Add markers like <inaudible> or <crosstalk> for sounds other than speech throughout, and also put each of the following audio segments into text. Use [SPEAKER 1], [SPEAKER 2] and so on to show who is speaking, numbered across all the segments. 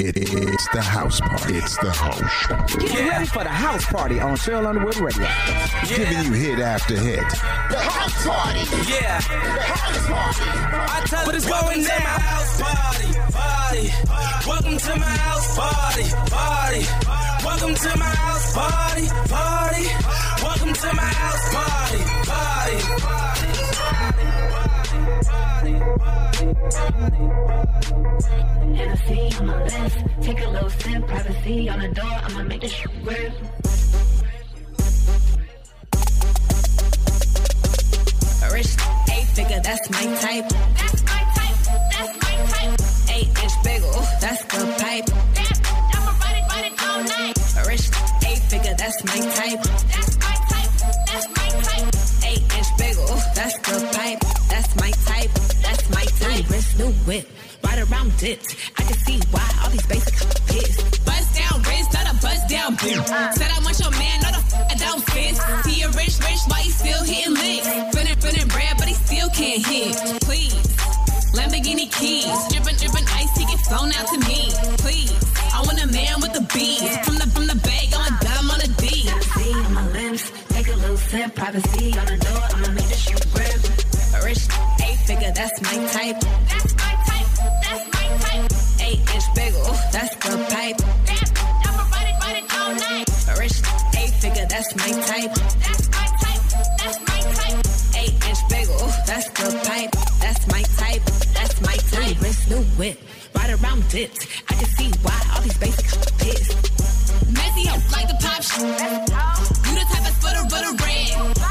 [SPEAKER 1] It, it's the house party. It's the house party.
[SPEAKER 2] Get yeah. ready for the house party on Cheryl Underwood Radio. Yeah.
[SPEAKER 1] Giving you hit after hit.
[SPEAKER 3] The house party.
[SPEAKER 4] Yeah.
[SPEAKER 3] The house party.
[SPEAKER 4] I tell what is going down. my house party. Party. Welcome to my house party. Party. Welcome to my house party. Party. Welcome to my house party. Party. Party.
[SPEAKER 5] Take a little sip, privacy on the door. I'ma make this shit real.
[SPEAKER 6] Figure, that's my type.
[SPEAKER 5] That's my type. That's my type.
[SPEAKER 6] Eight inch bagel, that's the pipe.
[SPEAKER 5] I'ma ride it, ride it all night.
[SPEAKER 6] Rich figure, that's my type.
[SPEAKER 5] That's my type. That's my type.
[SPEAKER 6] Eight inch bagel, that's the pipe. That's my type. That's my type. Wrist new whip right around dipped. I can see why all these basic pissed.
[SPEAKER 7] Bust down wrist, not a bust down bitch. Said I want your man, not a f- down fist. He a rich, rich, why he still hitting licks? Feeling, feeling bread, but he still can't hit. Please. Lamborghini keys, dripping, dripping ice, he get flown out to me. Please, I want a man with the beats. From the from the bag, I'm a dumb on a D.
[SPEAKER 5] See on my limbs, take a little sip, privacy on the door, I'ma make this shit grip.
[SPEAKER 6] Rich, eight figure, that's my type.
[SPEAKER 5] That's my type, that's my type.
[SPEAKER 6] Eight inch bagel, that's the pipe.
[SPEAKER 5] Yeah, I'ma ride it, ride it all night.
[SPEAKER 6] Rich, eight figure, that's my type.
[SPEAKER 5] That's my type, that's my type.
[SPEAKER 6] Eight inch bagel, that's the pipe. That's my type, that's my type. Wrist new whip, right around dipped. I can see why all these basic pissed.
[SPEAKER 7] Messy up like the pop shit. You the type of sputter, butter red.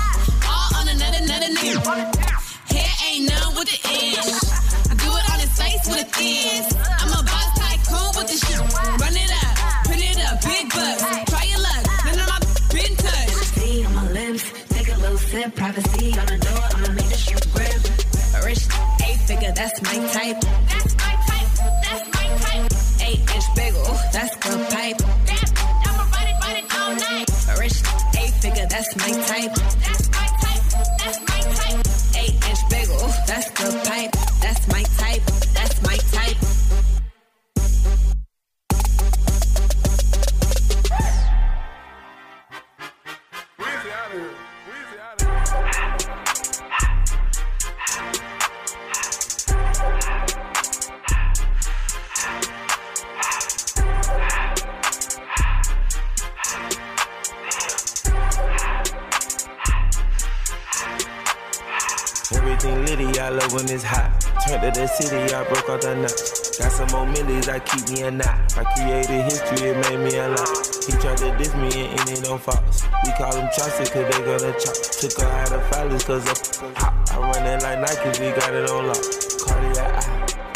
[SPEAKER 8] To diss me and ended on Fox. We call him Chaucer, cause they gonna chop. Took her out of filers, cause of hot. I run it like Nike, we got it on lock. Cardiac.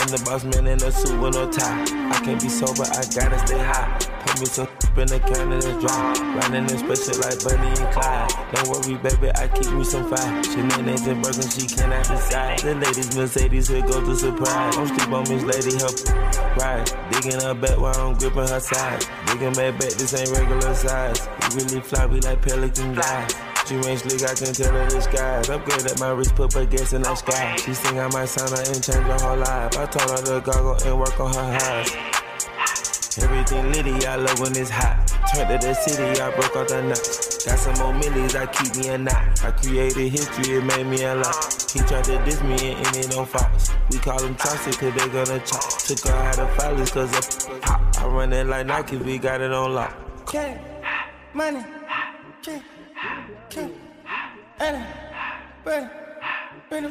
[SPEAKER 8] I'm the boss man in a suit with no tie. I can't be sober, I gotta stay high. Put me some <laughs> in the can and it's dry. Riding in special like Bonnie and Clyde. Don't worry, baby, I keep me some fire. She Shenanigans and Birkin, she cannot decide. The ladies, Mercedes, here go to surprise. Don't sleep on this Lady, help <laughs> ride. Digging her back while I'm gripping her side. Digging my back, this ain't regular size. We really fly, we like pelican guys. She ain't slick, I can tell her the skies. At my wrist, put gas in the sky. She sing I might sign her and change her whole life. I told her to goggle and work on her eyes. Everything litty, I love when it's hot. Turned to the city, I broke all the nuts. Got some more millies, I keep me a knot. I created history, it made me a lot. He tried to diss me and ended on Fox. We call them Chaucer, cause they gonna chop. Took her out of filers, cause pop. I run it like Nike, we got it on lock.
[SPEAKER 9] Cash, money, Brenda,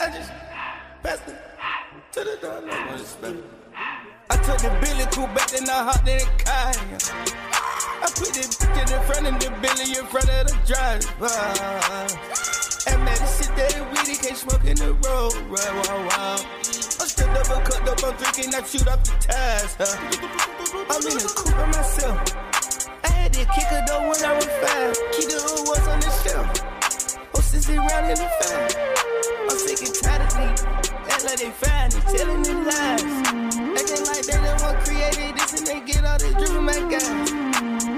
[SPEAKER 9] I just passed it to the it. I took the Billy and I the. I put the in front of the Billy in front of the driver. And man, this shit that weedy can't smoke in the road. Wow, wow. I'm stripped up cut up, I'm drinking, I shoot off the tires. Huh? I'm in the coupe by myself. I had to kick her though when I was five. Keep the old ones on the shelf. Oh, Hostess around in the five. I'm sick and tired of me. Act like they fine and telling them lies. Acting like they the one created this and they get all this drip from my guys.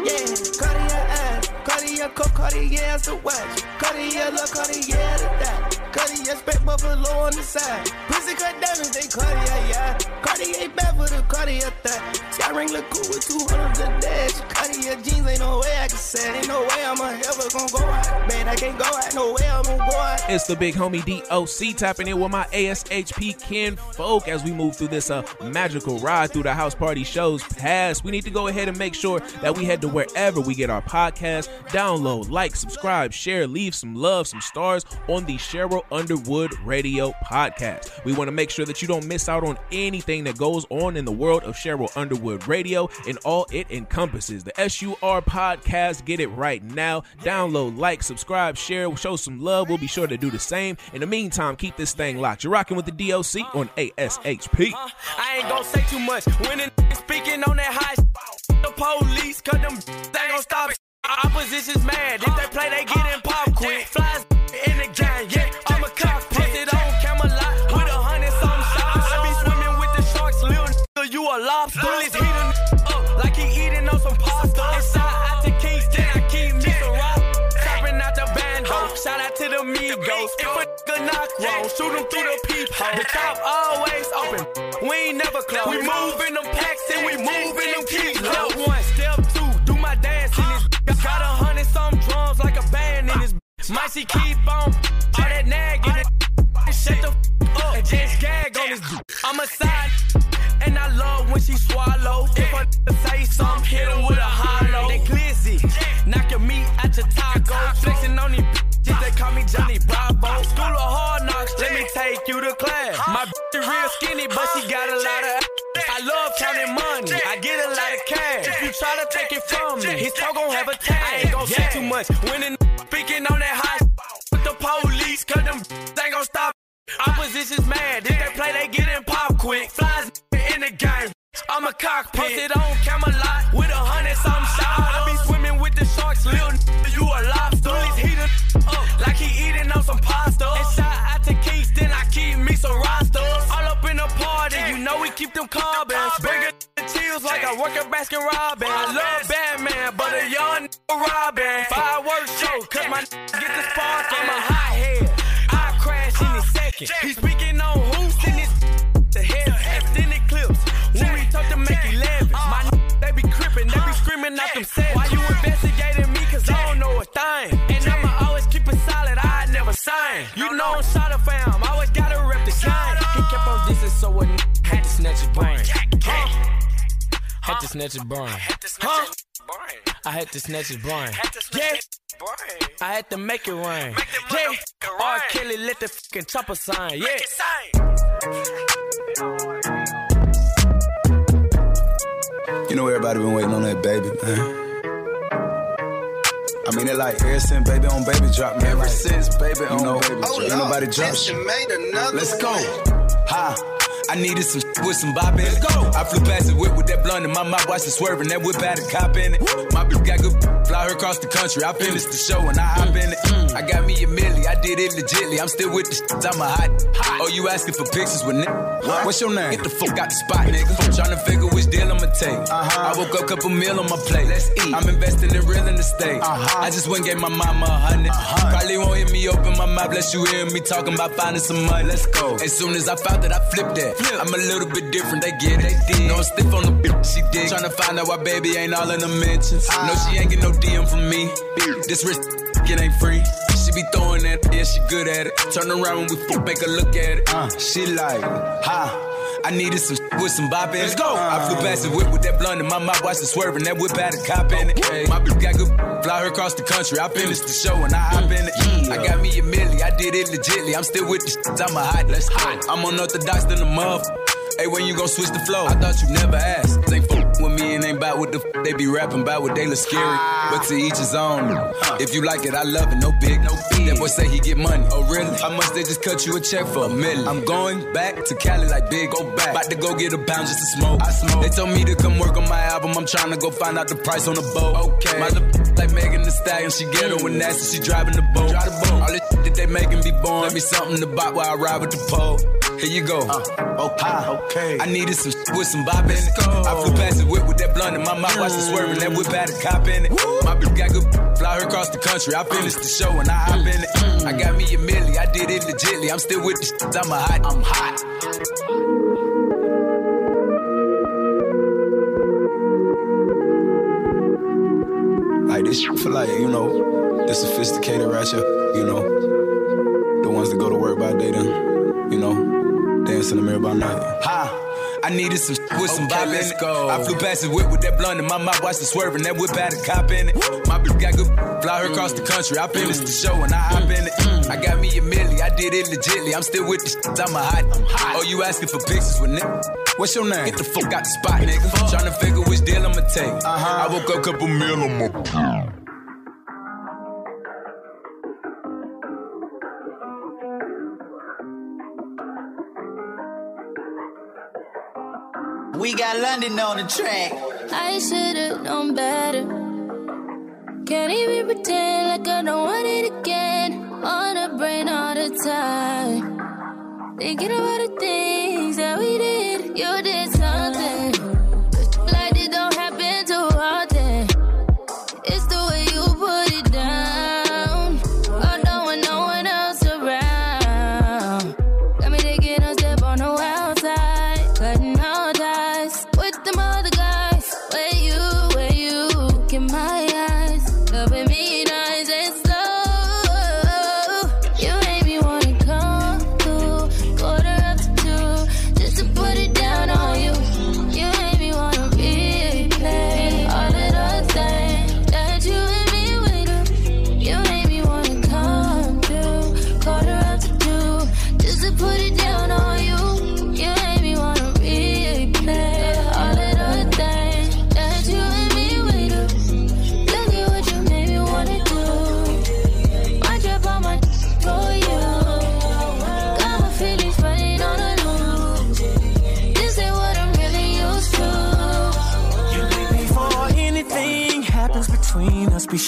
[SPEAKER 9] Yeah, Cartier eyes, Cartier coat, Cartier as the watch, Cartier look, Cartier the dot. Cartier, spec buffalo on the side. Pussy cut diamonds, they Cartier, yeah. Cartier bad for the Cartier thigh. Sky ring look cool with 200 the dash. Cartier jeans, ain't no way I can say. Ain't no way I'm ever gonna go out. Man, I can't go out, no way I'm gonna go out.
[SPEAKER 10] It's the big homie DOC tapping in with my ASHP kin folk as we move through this uh, magical ride through the house party shows past. We need to go ahead and make sure that we head to wherever we get our podcast. Download, like, subscribe, share, leave some love, some stars on the Cheryl Underwood Radio podcast. We want to make sure that you don't miss out on anything that goes on in the world of Cheryl Underwood Radio and all it encompasses. The SUR podcast, get it right now. Download, like, subscribe, share, show some love. We'll be sure to do the same. In the meantime, keep this thing locked. You're rocking with the DOC on ASHP.
[SPEAKER 4] I ain't gonna say too much. N- speaking on that high, the police, cause them they gon' stop. Opposition's mad. If they play, they get in pop quick. Flies in the gang, yeah. A lobster. Bullies heat a n- up like he eating on some pasta. Inside out to Kingston, I keep me some rock. Tapping out the bando. Shout out to the Migos. If a nigga knock wrong, shoot him through the peephole. The top always open. We ain't never close. We move in them packs and we move in them keys. Step one, step two, do my dance in this. Got a hundred some drums like a band in this. Might she keep on all that nagging. Shut the f- up and just gag on this. dude. I'm a side and I love when she swallow. If a say something, hit him with a hollow. They glizzy, knock your meat out your taco. Flexing on these bitches, they call me Johnny Bravo. School of hard knocks, let me take you to class. My bitch is real skinny, but she got a lot of. I love counting money, I get a lot of cash. If you try to take it from me, his talk gon' have a tag. I ain't gon' say too much. The speaking on that high with the police, cause them ain't gon' stop. Opposition's mad. If they play, they get in pop quick. Flies in the game. I'm a cockpit. Posted on Camelot with a hundred some shots. I be swimming with the sharks, little you a lobster. Bullies heat up like he eating on some pasta. And shot out to Kingston, I keep me some rosters. All up in the party, you know we keep them carbons. Bigger chills like I work at Baskin Robbins. I love Batman, but a young Robin. Fireworks show, cause my get the spark. I'm a second. He speaking on who? Send this the head extended clips. When we talk to make 11. My uh. n- they be crippin', they be screaming out them sets. Why you investigating me? Cause I don't know a thing. And I'ma always keep it solid, I ain't sign. You know I'm shot of fam, always gotta rep the shine. He kept on dissing, so a n- had to snatch his brain. Huh? Had to snatch his brain. Huh? I had to snatch his brain. Yeah. I had to make it rain. Yeah. R. Kelly let the fucking chopper sign. Yeah.
[SPEAKER 11] You know everybody been waiting on that baby, man. I mean, it like ever since baby on baby drop, man. Ever since baby on know, baby drop, ain't nobody drop shit. Let's go. Ha. I needed some with some bop in it. Let's go. I flew past the whip with that blunt in my mouth, watched it swerving. That whip had a cop in it. My bitch got good, <laughs> fly her across the country. I finished the show and I hop in it. I got me a milli, I did it legitly. I'm still with the shit, I'm a hot. Oh, you asking for pictures with nigga? What's your name? Get the fuck out the spot, nigga. Trying to figure which deal I'ma take. Uh-huh. I woke up, couple meal on my plate. Let's eat. I'm investing in real estate. Uh-huh. I just went and gave my mama a 100 uh-huh. Probably won't hear me open my mouth, bless you hear me talking about finding some money. Let's go. As soon as I found that, I flipped that. Flip. I'm a little bit different, they get it. No I'm stiff on the bitch, she dig. Trying to find out why baby ain't all in the mentions. No, she ain't get no DM from me. This wrist, it ain't free. She be throwing that, yeah, she good at it. Turn around when we fuck, make her look at it. Uh, she like, ha. I needed some with some bop in it. Let's go. I flew past the whip with that blunt in my mouth, watched it swerving. That whip had a cop in it. My bitch got good, fly her across the country. I finished the show and I hop in it. I got me a milli, I did it legitly. I'm still with the shit, I'm a hot. Let's go. I'm unorthodox than the muff. Hey, when you gon' switch the flow? I thought you never asked. They fuck with me and ain't bout what the f- they be rapping about what they look scary. Ah. But to each his own. If you like it, I love it. No big, no big. That boy say he get money. Oh really? How much they just cut you a check for a million? I'm going back to Cali like big. Go back. About to go get a pound just to smoke. I smoke. They told me to come work on my album. I'm trying to go find out the price on the boat. Okay. My little like Megan Thee Stallion. She ghetto and nasty. She driving the boat. Drive the boat. All this shit that they making be born. Let me something to buy while I ride with the pole. Here you go. Uh, okay, okay. I needed some with some bop in it. I flew past the whip with that blunt in my mouth, watched it swerving. That whip had a cop in it. My bitch got good, fly her across the country. I finished the show and I hop in it. Mm. I got me a milli, I did it legitly. I'm still with the shit, I'm a hot, I'm hot. Like this for like, you know, the sophisticated ratchet, you know, the ones that go to work by day then, you in the mirror by night. Ha! I needed some shit with some bop in it. I flew past the whip with that blunt in my mouth, watched it swerving. That whip had a cop in it. My bitch got good, fly her across the country. I finished the show and I hop in it. I got me a milli, I did it legitly. I'm still with the shit, I'm a hot. Oh, you asking for pictures with nigga? What's your name? Get the fuck out the spot, nigga. Tryna figure which deal I'ma take. Uh-huh. I woke up, couple meal on my.
[SPEAKER 12] We got London on the track.
[SPEAKER 13] I should've known better. Can't even pretend like I don't want it again. On the brain all the time. Thinking about the things that we did. You did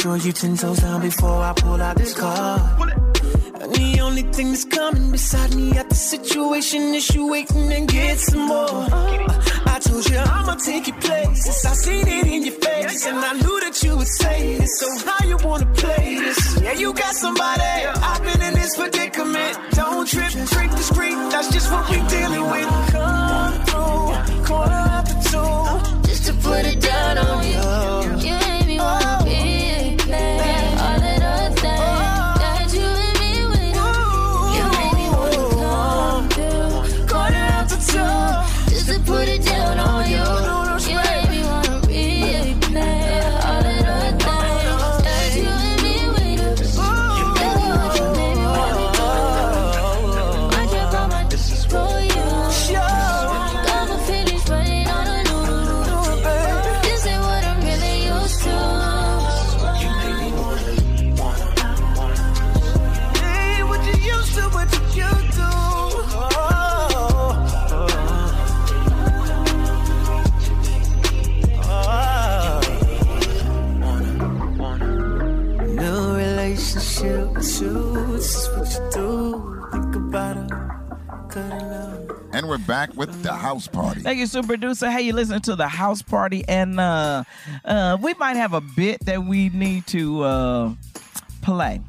[SPEAKER 14] sure you ten toes down before I pull out this car. And the only thing that's coming beside me at the situation is you waiting and get some more. I told you I'ma take your places. I seen it in your face, and I knew that you would say this. So how you wanna play this? Yeah, you got somebody. I've been in this predicament. Don't trip, trick the. That's just what we dealing with. Come through, corner after two,
[SPEAKER 13] just to put it down on you. You,
[SPEAKER 15] super producer. Hey, you listening to the house party, and uh, uh, we might have a bit that we need to uh, play.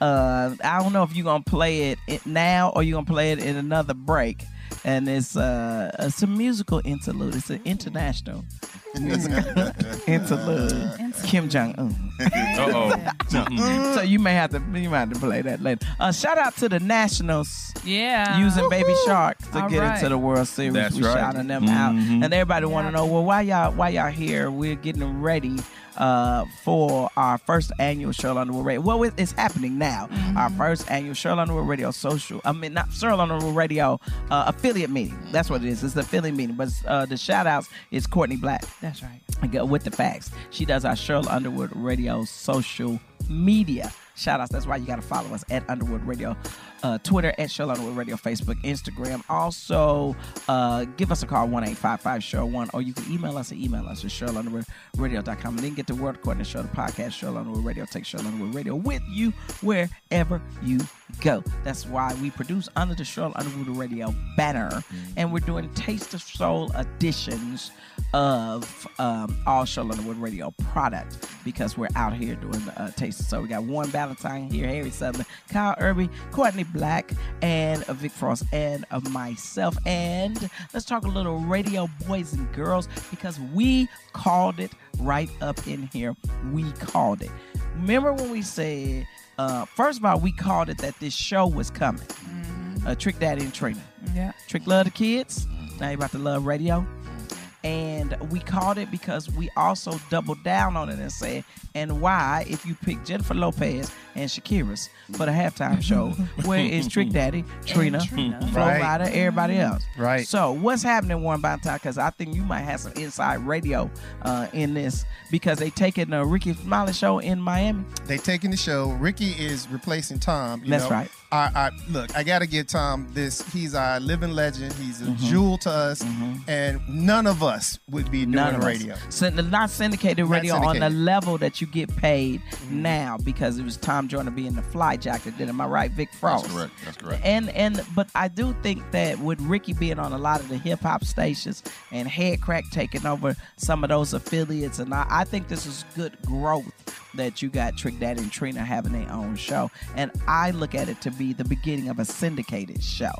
[SPEAKER 15] Uh, I don't know if you're gonna play it now or you're gonna play it in another break. And it's uh, it's a musical interlude. It's an international musical <laughs> interlude. Kim Jong Un.
[SPEAKER 10] Uh-oh.
[SPEAKER 15] so you may have to you might have to play that later. Uh, shout out to the Nationals.
[SPEAKER 16] Yeah.
[SPEAKER 15] Using Baby Shark to
[SPEAKER 16] All
[SPEAKER 15] get
[SPEAKER 16] right.
[SPEAKER 15] into the World Series.
[SPEAKER 10] That's
[SPEAKER 15] we
[SPEAKER 10] right.
[SPEAKER 15] shouting them out.
[SPEAKER 10] Mhm.
[SPEAKER 15] And everybody want to know, well, why y'all why y'all here? We're getting ready uh, for our first annual Cheryl Underwood Radio. Well, it's happening now.
[SPEAKER 16] Mm-hmm.
[SPEAKER 15] Our first annual Cheryl Underwood Radio social. I mean, not Cheryl Underwood Radio uh, affiliate meeting. That's what it is. It's the affiliate meeting. But uh, the shout outs is Courtney Black.
[SPEAKER 16] That's right.
[SPEAKER 15] With the facts. She does our Cheryl Underwood Radio social media. Shout outs. That's why you got to follow us at Underwood Radio uh, Twitter at Cheryl Underwood Radio, Facebook, Instagram. Also, uh, give us a call, 1 855 Show 1, or you can email us and email us at CherylUnderwoodRadio.com. And then get work according to show the podcast, Cheryl Underwood Radio. Take Cheryl Underwood Radio with you wherever you go. That's why we produce under the Cheryl Underwood Radio banner, and we're doing Taste of Soul editions of um, all Cheryl Underwood Radio product because we're out here doing the uh, Taste of Soul. We got Warren Valentine here, Harry Sutherland, Kyle Irby, Courtney Black, and uh, Vic Frost, and uh, myself. And let's talk a little radio boys and girls because we called it right up in here. We called it. Remember when we said, uh, first of all, we called it that this show was coming. Uh, Trick Daddy and Trina.
[SPEAKER 16] Yeah.
[SPEAKER 15] Trick love the kids. Now you about to love radio. And we called it because we also doubled down on it and said, and why, if you pick Jennifer Lopez and Shakira's for the halftime show, <laughs> where is Trick Daddy, Trina,
[SPEAKER 16] Trina.
[SPEAKER 15] Flo
[SPEAKER 16] Right.
[SPEAKER 15] Rida, everybody else?
[SPEAKER 16] Right.
[SPEAKER 15] So what's happening, Warren Valentine? Because I think you might have some inside radio uh, in this because they taking the Rickey Smiley show in Miami.
[SPEAKER 17] They taking the show. Ricky is replacing Tom. You
[SPEAKER 15] That's
[SPEAKER 17] know?
[SPEAKER 15] right.
[SPEAKER 17] I, I look. I got to give Tom this. He's our living legend. He's a
[SPEAKER 15] Mhm.
[SPEAKER 17] jewel to us, and none of us would be doing
[SPEAKER 15] None us.
[SPEAKER 17] radio.
[SPEAKER 15] Syn- not syndicated
[SPEAKER 17] Not
[SPEAKER 15] radio on the level that you get paid now because it was Tom Joyner being the fly jacket. Did am I right, Vic Frost?
[SPEAKER 18] That's correct. That's correct.
[SPEAKER 15] And and but I do think that with Rickey being on a lot of the hip hop stations and Headkrack taking over some of those affiliates, and I, I think this is good growth that you got Trick Daddy and Trina having their own show. And I look at it to be the beginning of a syndicated show.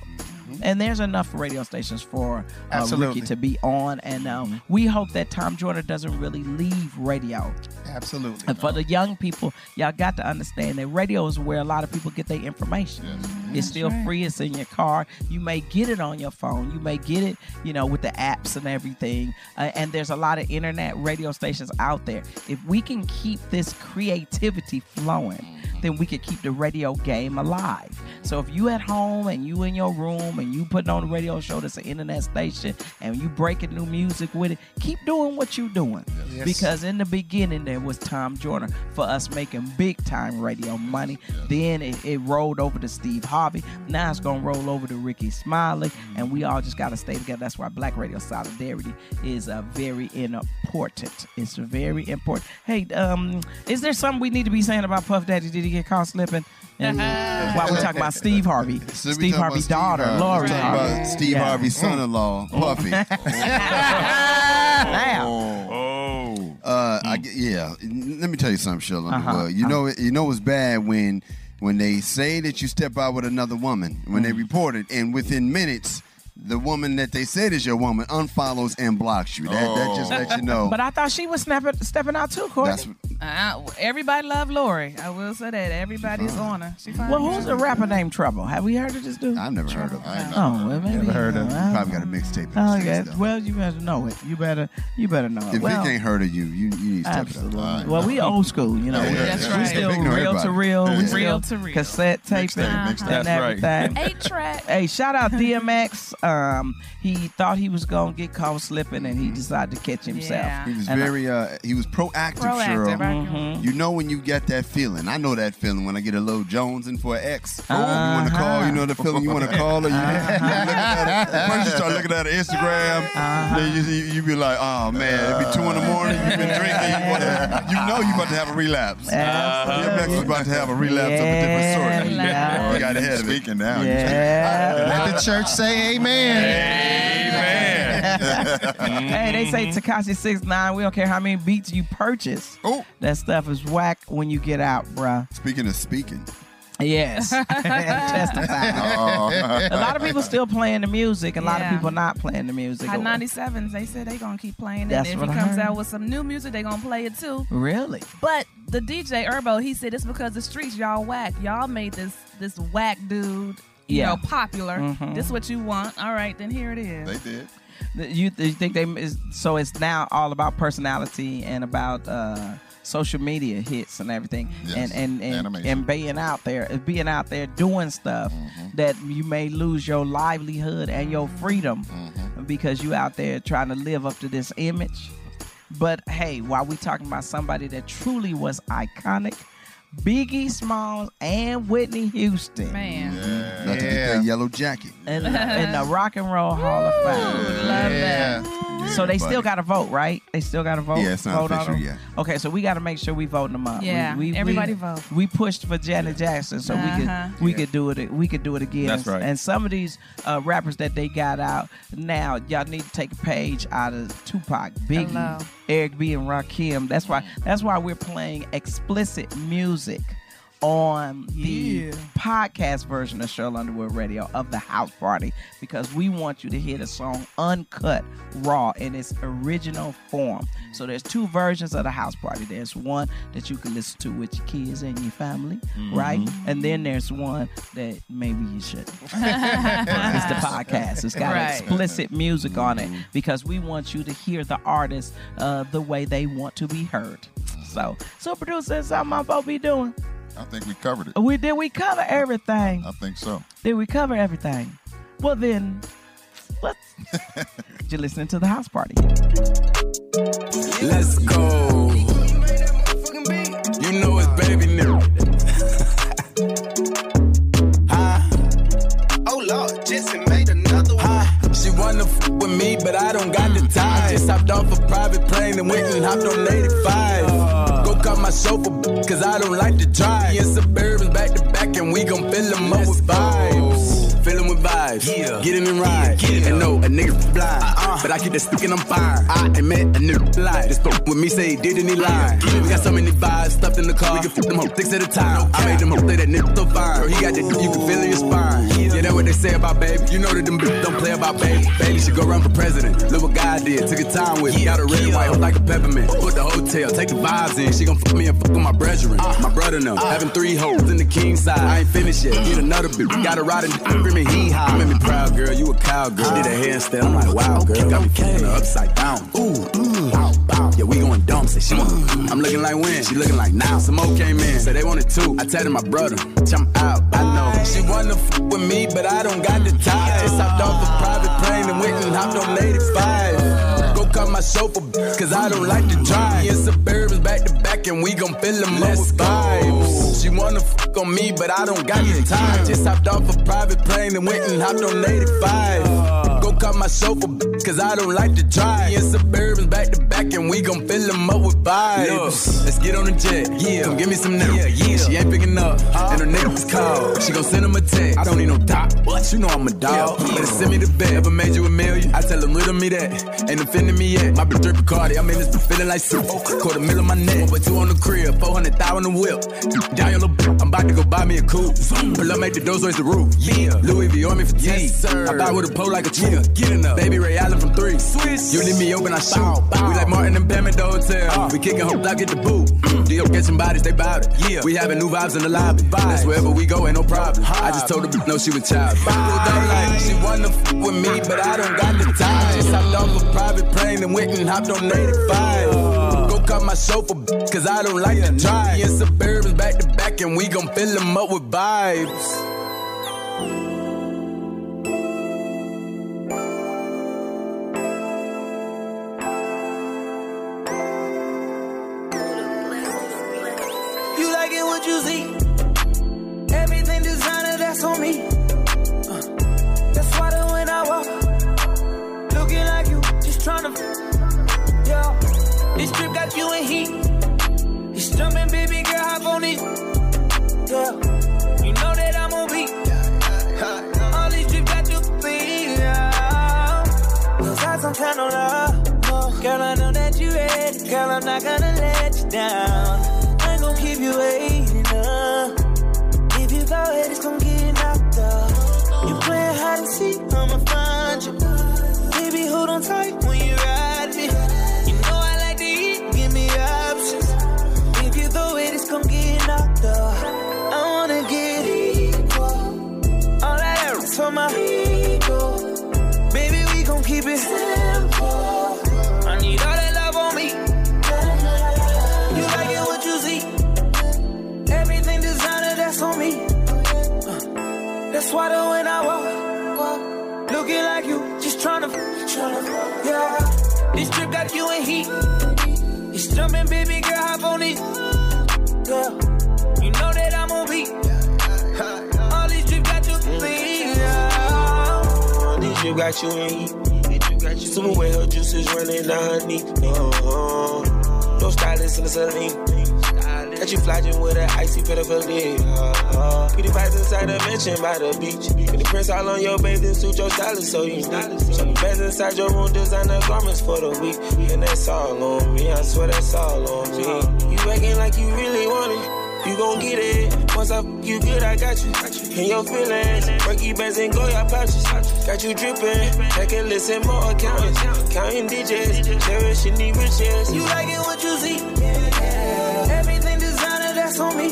[SPEAKER 15] And there's enough radio stations for uh, Rickey to be on, and um, we hope that Tom Joyner doesn't really leave radio.
[SPEAKER 17] Absolutely.
[SPEAKER 15] And for the young people, y'all got to understand that radio is where a lot of people get their information. Yes. It's still
[SPEAKER 16] right.
[SPEAKER 15] free. It's in your car. You may get it on your phone. You may get it, you know, with the apps and everything. Uh, and there's a lot of internet radio stations out there. If we can keep this creativity flowing, then we can keep the radio game alive. So if you at home and you in your room and you putting on a radio show that's an internet station and you breaking new music with it, keep doing what you're doing.
[SPEAKER 17] Yes.
[SPEAKER 15] Because in the beginning there was Tom Joyner for us making big time radio money. Then it, it rolled over to Steve Harvey. Now it's gonna roll over to Rickey Smiley, and we all just gotta stay together. That's why Black Radio Solidarity is uh, very important. It's very important. Hey, um, is there something we need to be saying about Puff Daddy? Did he get caught slipping? And <laughs> while we talk about Steve Harvey,
[SPEAKER 18] So
[SPEAKER 15] Steve Harvey's
[SPEAKER 18] about
[SPEAKER 15] daughter,
[SPEAKER 18] Steve Harvey.
[SPEAKER 15] Lori Harvey.
[SPEAKER 18] about Steve
[SPEAKER 15] Yeah.
[SPEAKER 18] Harvey's son-in-law, Puffy. <laughs>
[SPEAKER 15] Oh.
[SPEAKER 18] Uh, I g yeah. Let me tell you something, Sheldon.
[SPEAKER 15] Uh-huh.
[SPEAKER 18] Well, you know, you know it's bad when when they say that you step out with another woman when
[SPEAKER 15] Mm.
[SPEAKER 18] they report it, and within minutes. The woman that they said is your woman unfollows and blocks you. That, that just lets you know.
[SPEAKER 15] But I thought she was snapping, stepping out too, Courtney.
[SPEAKER 18] That's
[SPEAKER 16] Uh, everybody love Lori. I will say that. Everybody's on her. She.
[SPEAKER 15] Well, who's the rapper named Trouble? Have we heard of this dude?
[SPEAKER 18] I've never heard of him.
[SPEAKER 15] Oh, well, maybe
[SPEAKER 18] Never heard of him. Probably got a mixtape.
[SPEAKER 15] Oh, yeah.
[SPEAKER 18] States, though.
[SPEAKER 15] Well, you better know it. You better, you better know it.
[SPEAKER 18] If
[SPEAKER 15] well,
[SPEAKER 18] Vic ain't heard of you, you, you need to step it
[SPEAKER 15] Absolutely.
[SPEAKER 18] up.
[SPEAKER 15] Well, we old school, you know.
[SPEAKER 18] Yeah,
[SPEAKER 15] we,
[SPEAKER 18] that's
[SPEAKER 15] we
[SPEAKER 18] right.
[SPEAKER 15] still
[SPEAKER 18] Vic know
[SPEAKER 15] reel to reel.
[SPEAKER 18] Yeah.
[SPEAKER 15] still
[SPEAKER 16] Reel to reel.
[SPEAKER 15] Cassette taping
[SPEAKER 16] Mixtape, mixtape.
[SPEAKER 15] and
[SPEAKER 16] That's right.
[SPEAKER 15] everything.
[SPEAKER 16] Eight track.
[SPEAKER 15] Hey, shout out <laughs> DMX. Um, he thought he was gonna get caught slipping, and he decided to catch himself.
[SPEAKER 18] He was
[SPEAKER 15] And I-
[SPEAKER 18] very uh he was proactive,
[SPEAKER 15] Proactive,
[SPEAKER 18] Cheryl.
[SPEAKER 15] I can- Mhm.
[SPEAKER 18] You know when you get that feeling. I know that feeling when I get a little Jonesing for an ex. You want to
[SPEAKER 15] Uh-huh.
[SPEAKER 18] call, you know the feeling you want to <laughs> call her. You, <laughs> you look at first you start looking at her Instagram, <laughs>
[SPEAKER 15] Uh-huh.
[SPEAKER 18] then you, you, you be like, oh man, it be two in the morning, you've been drinking, you, wanna, you know you about to have a relapse.
[SPEAKER 15] Absolutely.
[SPEAKER 18] Your ex is about to have a relapse of a different sort.
[SPEAKER 15] Yeah.
[SPEAKER 18] You got ahead of it. Speaking now.
[SPEAKER 15] Yeah.
[SPEAKER 17] Let the church say amen. <laughs>
[SPEAKER 15] hey, they say Tekashi six nine. We don't care how many beats you purchase.
[SPEAKER 18] Oh,
[SPEAKER 15] that stuff is whack when you get out, bruh.
[SPEAKER 18] Speaking of speaking.
[SPEAKER 15] Yes. <laughs> Testify.
[SPEAKER 18] Uh-oh. <laughs>
[SPEAKER 15] a lot of people still playing the music, and a lot of
[SPEAKER 16] Yeah.
[SPEAKER 15] people not playing the music.
[SPEAKER 16] Hot 97s, they said they gonna keep playing it.
[SPEAKER 15] That's
[SPEAKER 16] and if
[SPEAKER 15] what
[SPEAKER 16] he
[SPEAKER 15] I
[SPEAKER 16] comes
[SPEAKER 15] heard.
[SPEAKER 16] out with some new music, they gonna play it too.
[SPEAKER 15] Really?
[SPEAKER 16] But the DJ Herbo, he said it's because the streets y'all whack. Y'all made this this whack dude, you
[SPEAKER 15] Yeah.
[SPEAKER 16] know, popular.
[SPEAKER 15] Mhm.
[SPEAKER 16] This is what you want. All right, then here it is.
[SPEAKER 18] They did.
[SPEAKER 15] You, you think they is, so? It's now all about personality and about uh, social media hits and everything,
[SPEAKER 18] Yes.
[SPEAKER 15] and and and, and being out there, being out there doing stuff
[SPEAKER 18] Mm-hmm.
[SPEAKER 15] that you may lose your livelihood and your freedom
[SPEAKER 18] Mm-hmm.
[SPEAKER 15] because you out there trying to live up to this image. But hey, while we talking about somebody that truly was iconic, Biggie Smalls and Whitney Houston.
[SPEAKER 16] Man.
[SPEAKER 18] Not to get that yellow jacket.
[SPEAKER 15] in, the, in the Rock and Roll Hall of Fame.
[SPEAKER 16] Love that.
[SPEAKER 15] So they still got to vote, right? They still got to vote.
[SPEAKER 18] Yeah, it's not
[SPEAKER 15] vote on
[SPEAKER 18] official
[SPEAKER 15] them?
[SPEAKER 18] yet.
[SPEAKER 15] Okay, so we got to make sure we voting them up. We-
[SPEAKER 16] Yeah,
[SPEAKER 15] we,
[SPEAKER 16] everybody
[SPEAKER 15] we,
[SPEAKER 16] vote.
[SPEAKER 15] We pushed for Janet Jackson, so
[SPEAKER 16] Uh-huh.
[SPEAKER 15] we could we could do it. We could do it again.
[SPEAKER 19] That's right.
[SPEAKER 15] And some of these uh, rappers that they got out now, y'all need to take a page out of Tupac, Biggie,
[SPEAKER 16] Hello.
[SPEAKER 15] Eric B, and Rakim. That's why. That's why we're playing explicit music on the podcast version of Cheryl Underwood Radio of the House Party because we want you to hear the song uncut, raw in its original form. So there's two versions of the House Party. There's one that you can listen to with your kids and your family, right? And then there's one that maybe you shouldn't. <laughs> it's the podcast. It's got
[SPEAKER 16] Right.
[SPEAKER 15] explicit music on it because we want you to hear the artist uh, the way they want to be heard. So, so producer, something I'm supposed to be doing.
[SPEAKER 6] I think we covered it.
[SPEAKER 15] We did we cover everything?
[SPEAKER 6] I think so.
[SPEAKER 15] Did we cover everything? Well then, let's. <laughs> You're listening to the house party.
[SPEAKER 11] Let's go. You know it's baby new. <laughs>
[SPEAKER 9] Oh Lord, Jesse made another one.
[SPEAKER 11] She wanna f with me, but I don't got the time. I just hopped off a private plane and went and hopped on 85. My chauffeur, cause I don't like to drive. Me and Suburbans back to back, and we gon' fill them up with vibes. With vibes. Get in and ride. and no, a nigga blind. Uh-huh. But I keep that stick and I'm fine. I ain't met a nigga blind. This fuck with me, say he did and he lied. We got so many vibes stuffed in the car. We can flip them up six at a time. I made them up, say that nigga so fine. Girl, he got that, you can feel in your spine. Yeah, that's what they say about baby. You know that them bitches don't play about baby. Baby should go run for president. Look what God did. Took a time with me. Got a red and white like a peppermint. Put the hotel, take the vibes in. She gon' fuck me and fuck with my brethren. Uh. My brother know. Uh. Having three hoes in the king side. I ain't finished yet. Get another bitch. Got a ride and screaming hee haw. You made me proud, girl. You a cowgirl. Did a handstand. I'm like, wow, girl. Got me flipping her upside down. Ooh, ooh. Yeah, we going dumb. Say she want. I'm looking like when. She looking like now. Some more came in. Say they wanted two. I tell my brother. Jump out. I know. She wanna f with me, but I don't got the time. Just hopped off a private plane and went and hopped on 85. Go cut my chauffeur, cause I don't like to drive. Me and Suburbans back to back, and we gon' fill them up with vibes. She wanna fuck on me, but I don't got the time. Just hopped off a private plane and went and hopped on 85. Go cut my chauffeur, cause I don't like to drive. Me and Suburbans back to back, and we gon' fill them up with vibes. Let's get on the jet, yeah. Come give me some now. Yeah, yeah. She ain't picking up, and her niggas call. She gon' send him a text. I don't need no dot. What? You know I'm a dog. Better send me the bet. Ever made you a million? I tell them riddle me that. Ain't offending me yet. My bitch drip Cardi. I'm in this bitch feeling like soup. Quarter mil on my neck. One but two on the crib. 400,000 on the whip. Down your little I'm about to go buy me a coupe. Pull up, make the doors raise the roof. Yeah. Louis V on me for T. Yes, sir. I buy with a pole like a tree. Get enough. Baby Ray Allen from three. Swiss. You leave me open, I shoot. We like Martin and Pam at the hotel. We kicking hope I get the boot. Deal catching bodies, they bout it. Yeah. We having new vibes in the lobby. That's wherever we go, ain't no problem. I just told her no, she was child. Like, she wanna f with me, but I don't got the time. Just hopped off a private plane and went and hopped on 85. Go cut my chauffeur, cause I don't like to drive. Me and Suburbans back to back, and we gon' fill them up with vibes.
[SPEAKER 14] This trip got you in heat. It's jumping, baby girl, hop on it. Yeah, you know that I'm on beat. All these trips got you clean. Cause I some kind of love. Girl, I know that you ready. Girl, I'm not gonna let you down. I ain't gonna keep you waiting up. If you go ahead, it's gonna get knocked up. You playing hide and seek, I'ma find you. Baby, hold on tight Swatter when I walk. Looking like you, just tryna, tryna, yeah. This trip got you in heat. It's jumping, baby girl, hop on it, yeah. You know that I'm on beat.
[SPEAKER 8] All these drip got you clean, yeah. All these got you in heat. Super way her juices running down her knee. No, no stylist in the saline. Got you flogging with an icy dick. Uh-huh. Pretty vibes inside the mansion by the beach. Pretty prints all on your bathing suit, your stylist so you know. Some beds inside your room, designer garments for the week. And that's all on me, I swear that's all on me. You acting like you really want it. You gon' get it. Once I f- you good, I got you. In your feelings. Breaky bands and Goyard pouches. Got you dripping. Like a listen more accountants. Counting digits. Cherishing the riches.
[SPEAKER 4] You like it what you see? On me.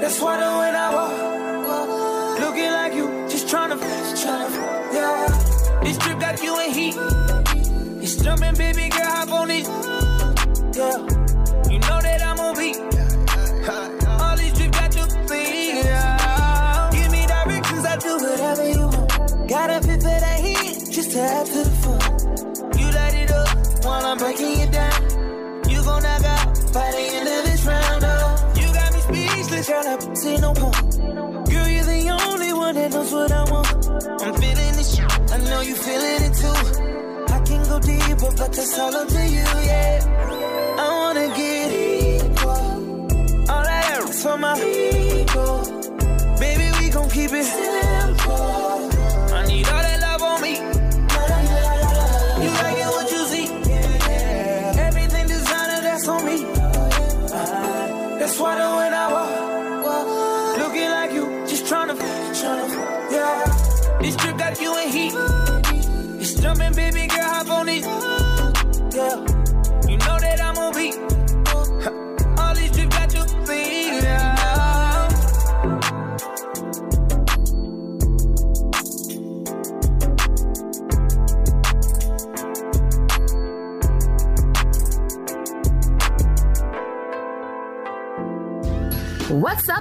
[SPEAKER 4] That's why the when I walk, looking like you, just tryna, tryna, yeah. This trip got you in heat. It's jumping, baby girl, hop on it. Yeah, you know that I'm on beat. All these trips got you. Yeah. Give me directions, I do whatever you want. Got a fit for that heat, just to add to the fun. You light it up while I'm breaking it down. You gon' knock out by girl. I see no point. Girl, you're the only one that knows what I want. I'm feeling this shit. I know you feeling it too. I can go deeper, but that's all up to you, yeah. I wanna get equal. All that else for my people. Baby, we gon' keep it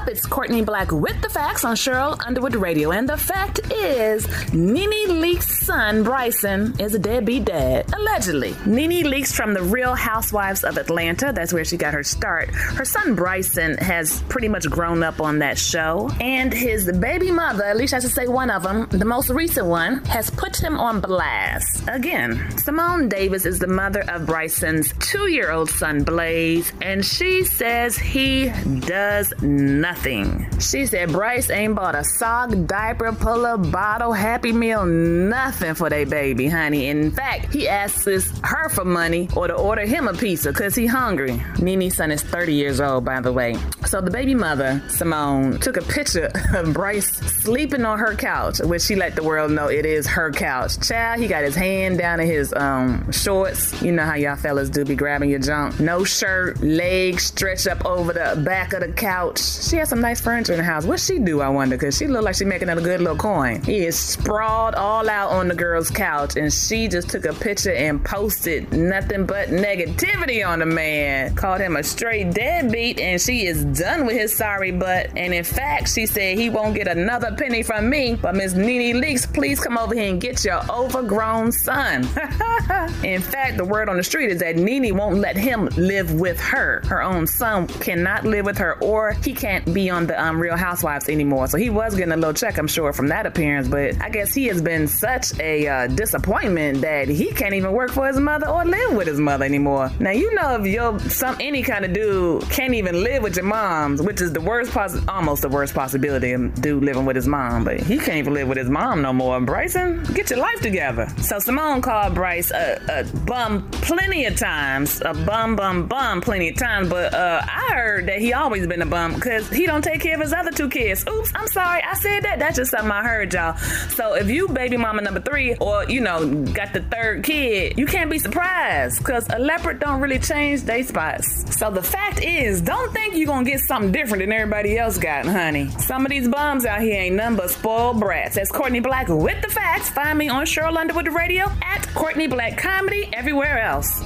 [SPEAKER 4] It's
[SPEAKER 19] Courtney Black with the facts on Cheryl Underwood Radio. And the fact is, Nene Leakes' son, Bryson, is a deadbeat dad. Allegedly. Nene Leakes from the Real Housewives of Atlanta. That's where she got her start. Her son, Bryson, has pretty much grown up on that show. And his baby mother, at least I should say one of them, the most recent one, has put him on blast. Again, Simone Davis is the mother of Bryson's two year old son, Blaze. And she says he does nothing. She said Bryce ain't bought a sock, diaper, puller, bottle, happy meal, nothing for their baby, honey. In fact, he asks her for money or to order him a pizza because he hungry. Nene's son is 30 years old, by the way. So the baby mother, Simone, took a picture <laughs> of Bryce sleeping on her couch, which she let the world know it is her couch. Child, he got his hand down in his um shorts. You know how y'all fellas do be grabbing your junk. No shirt, legs stretched up over the back of the couch. She has some nice furniture in the house. What she do, I wonder, because she look like she making a good little coin. He is sprawled all out on the girl's couch, and she just took a picture and posted nothing but negativity on the man. Called him a straight deadbeat, and she is done with his sorry butt. And in fact, she said he won't get another penny from me. But Miss Nene Leakes, please come over here and get your overgrown son. <laughs> in fact, the word on the street is that Nene won't let him live with her. Her own son cannot live with her, or he can't be on the um, Real Housewives anymore. So he was getting a little check, I'm sure, from that appearance. But I guess he has been such a uh, disappointment that he can't even work for his mother or live with his mother anymore. Now you know if you're some any kind of dude can't even live with your moms, which is the worst poss almost the worst possibility of dude living with his mom, but he can't even live with his mom no more. Bryson, get your life together. So Simone called Bryce a, a bum plenty of times, a bum bum bum plenty of times, but uh, I heard that he always been a bum because he don't take care of his other two kids. Oops, I'm sorry, I said that. That's just something I heard, y'all. So if you baby mama number three, or you know got the third kid, you can't be surprised because a leopard don't really change their spots. So the fact is, don't think you're gonna get something different than everybody else got, honey. Some of these bums out here ain't none but spoiled brats. That's Courtney Black with the facts. Find me on Cheryl Underwood Radio at Courtney Black Comedy everywhere else.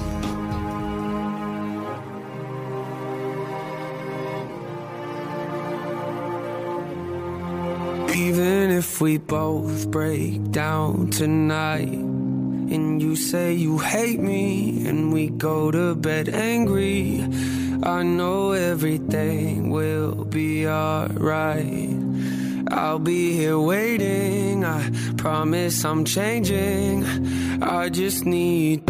[SPEAKER 14] Even if we both break down tonight, and you say you hate me, and we go to bed angry, I know everything will be alright. I'll be here waiting, I
[SPEAKER 4] promise I'm changing. I just need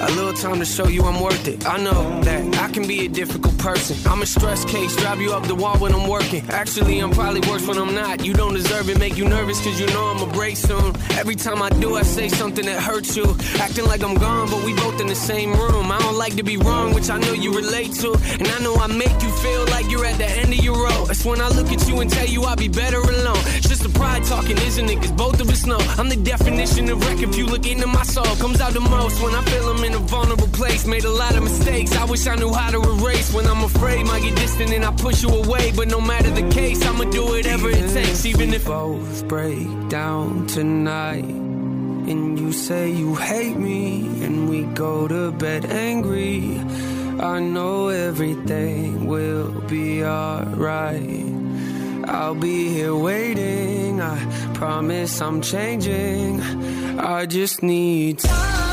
[SPEAKER 4] a little time to show you I'm worth it. I know that I can be a difficult person. I'm a stress case, drive you up the wall when I'm working. Actually, I'm probably worse when I'm not. You don't deserve it, make you nervous cause you know I'm a break soon. Every time I do, I say something that hurts you. Acting like I'm gone, but we both in the same room. I don't like to be wrong, which I know you relate to. And I know I make you feel like you're at the end of your road. That's when I look at you and tell you I'll be better alone. It's just the pride talking, isn't it? Cause both of us know I'm the definition of wreck. If you look into my soul, comes out the most when I feel I'm in a vulnerable place. Made a lot of mistakes. I wish I knew how to erase. When I'm afraid, might get distant and I push you away. But no matter the case, I'ma do whatever it takes, even if both break down tonight. And you say you hate me, and we go to bed angry. I know everything will be alright. I'll be here waiting. I promise I'm changing. I just need time.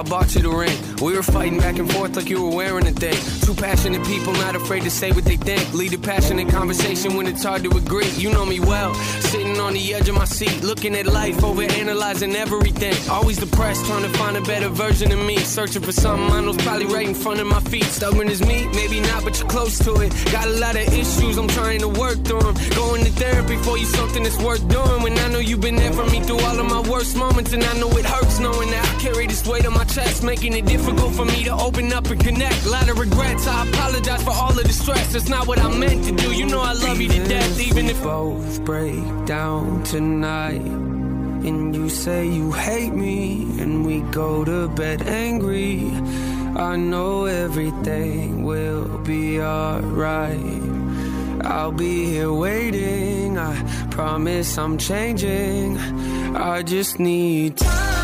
[SPEAKER 4] Yeah, you the ring. We were fighting back and forth like you were wearing a thing. Two passionate people, not afraid to say what they think. Lead a passionate conversation when it's hard to agree. You know me well, sitting on the edge of my seat, looking at life, over analyzing everything. Always depressed, trying to find a better version of me. Searching for something I know's probably right in front of my feet. Stubborn as me, maybe not, but you're close to it. Got a lot of issues, I'm trying to work through them. Going to therapy for you, something that's worth doing. When I know you've been there for me through all of my worst moments, and I know it hurts knowing that I carry this weight on my chest, making it difficult for me to open up and connect. lot of regrets, I apologize for all of the stress. That's not what I meant to do. You know I love you to death, even if both break down tonight. And you say you hate me, and we go to bed angry. I know everything will be alright. I'll be here waiting. I promise I'm changing. I just need time.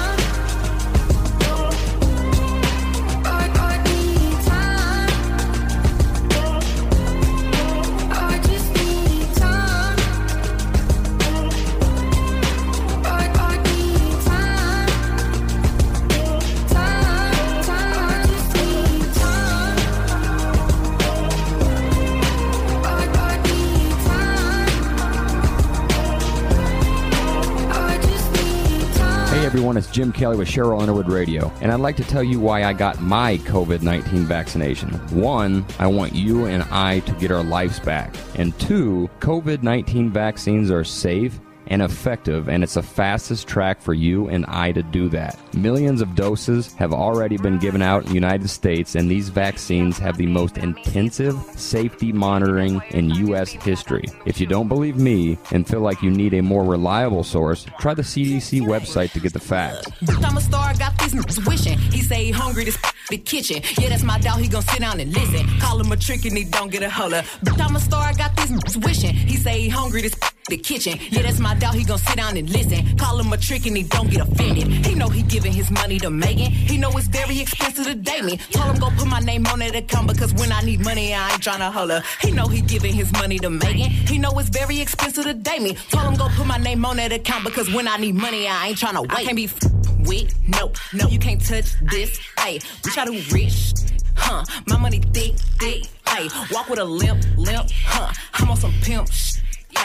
[SPEAKER 20] Everyone, it's Jim Kelly with Cheryl Underwood Radio, and I'd like to tell you why I got my COVID 19 vaccination. One, I want you and I to get our lives back. And two, COVID 19 vaccines are safe and effective, and it's the fastest track for you and I to do that. Millions of doses have already been given out in the United States, and these vaccines have the most intensive safety monitoring in U.S. history. If you don't believe me and feel like you need a more reliable source, try the CDC website to get the facts.
[SPEAKER 6] I'm a star, got these wishing. He say he hungry, the kitchen. Yeah, that's my dog, he sit down and listen. Call him a trick and he don't get a holler. I'm a star, got these wishing. He say he hungry, the kitchen. Yeah, that's my dog, he gon' sit down and listen. Call him a trick and he don't get offended. He know he giving his money to Megan. He know it's very expensive to date me. Told him go put my name on that account because when I need money, I ain't tryna holler. He know he giving his money to Megan. He know it's very expensive to date me. Told him go put my name on that account because when I need money, I ain't tryna wait. I can't be f- with, no, no, you can't touch this. Hey, I do rich. Huh, my money thick, thick. Hey, walk with a limp, limp. Huh, I'm on some pimp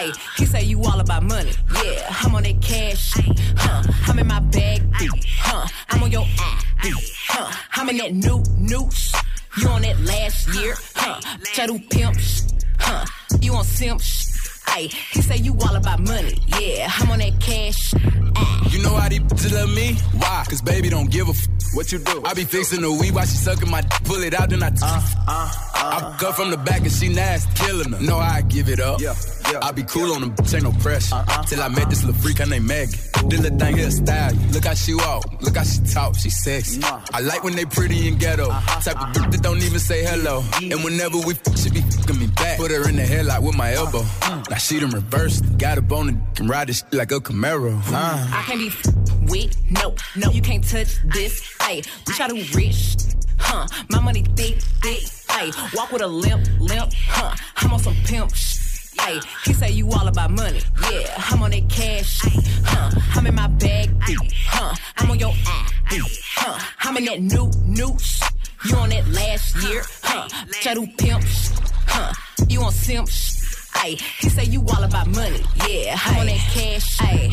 [SPEAKER 6] Hey, he say you all about money. Yeah, I'm on that cash. Huh, I'm in my bag. Huh, I'm on your app. Huh, I'm in that new, new. You on that last year. Huh, bitch, I do pimp. Huh, you on simp. Sh- Hey, he say you all about money. Yeah, I'm on that cash.
[SPEAKER 11] You know how these bitches love me? Why? Cause baby don't give a f. What you do? I be fixing the weed while she sucking my d- pull it out, then I t- uh, uh, uh, I cut from the back and she nasty, killing her. Know how I give it up. Yeah, yeah. I be cool on them, bitch, ain't no pressure. Till I met this little freak, her name Maggie. This little thing here style. Look how she walk, look how she talk, she sexy. I like when they pretty and ghetto. Type of bitch that don't even say hello. And whenever we f- she be fucking me back. Put her in the headlock with my elbow. Now see them reversed. Got a bone and can ride this like a Camaro. Uh.
[SPEAKER 6] I can't be with, no, no, you can't touch this. Hey, we try to rich. Huh? My money thick, thick, ayy. Walk with a limp, limp, huh? I'm on some pimp. Ay, he say you all about money, yeah. I'm on that cash, huh? I'm in my bag, huh? I'm on your deep, huh? I'm in that new, shit. You on that last year, huh? I do pimp huh? You on simp. Ay, he say you all about money, yeah. I'm on that cash, ay.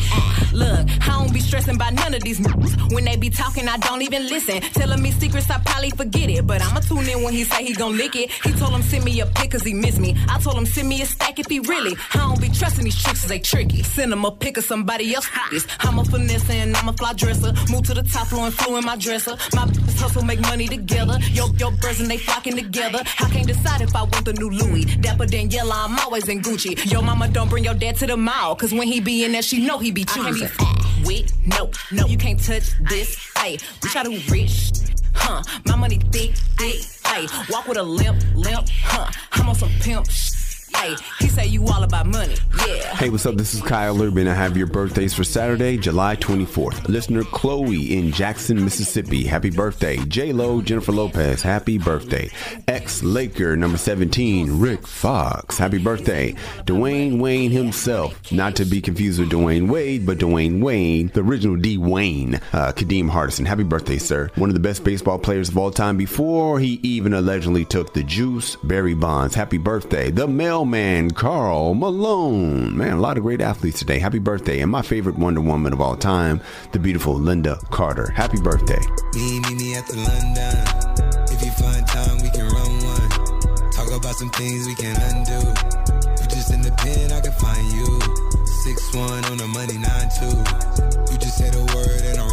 [SPEAKER 6] Look, I don't be stressing about none of these niggas. When they be talking, I don't even listen. Telling me secrets, I probably forget it. But I'ma tune in when he say he gon' lick it. He told him send me a pic cause he miss me. I told him send me a stack if he really. I don't be trusting these tricks 'cause they tricky. Send him a pic of somebody else. This. I'm a finesse and I'm a fly dresser. Move to the top floor and flow in my dresser. My bitches hustle, make money together. Yo, yo, birds and they flocking together. I can't decide if I want the new Louis. Dapper Daniela, I'm always in Gucci. Yo, mama, don't bring your dad to the mall. Cause when he be in there, she know he be choosing. With no, no, you can't touch this. Hey, we try to rich. Huh, my money thick, thick. Hey, walk with a limp, limp. Huh, I'm on some pimp shit. Hey, he say you all about money. Yeah.
[SPEAKER 21] Hey, what's up? This is Kyle Urban. I have your birthdays for Saturday, July 24th. Listener Chloe in Jackson, Mississippi. Happy birthday. J Lo, Jennifer Lopez. Happy birthday. Ex Laker, number 17, Rick Fox. Happy birthday. Dwayne Wayne himself. Not to be confused with Dwyane Wade, but Dwayne Wayne, the original D Wayne. Uh, Kadeem Hardison. Happy birthday, sir. One of the best baseball players of all time before he even allegedly took the juice. Barry Bonds. Happy birthday. The mailman, Karl Malone. Man, a lot of great athletes today. Happy birthday. And my favorite Wonder Woman of all time, the beautiful Lynda Carter. Happy birthday.
[SPEAKER 22] Me, me, me at the London. If you find time, we can run one. Talk about some things we can undo. You just in the pen, I can find you. Six one on the money, nine two. You just say the word and I run through.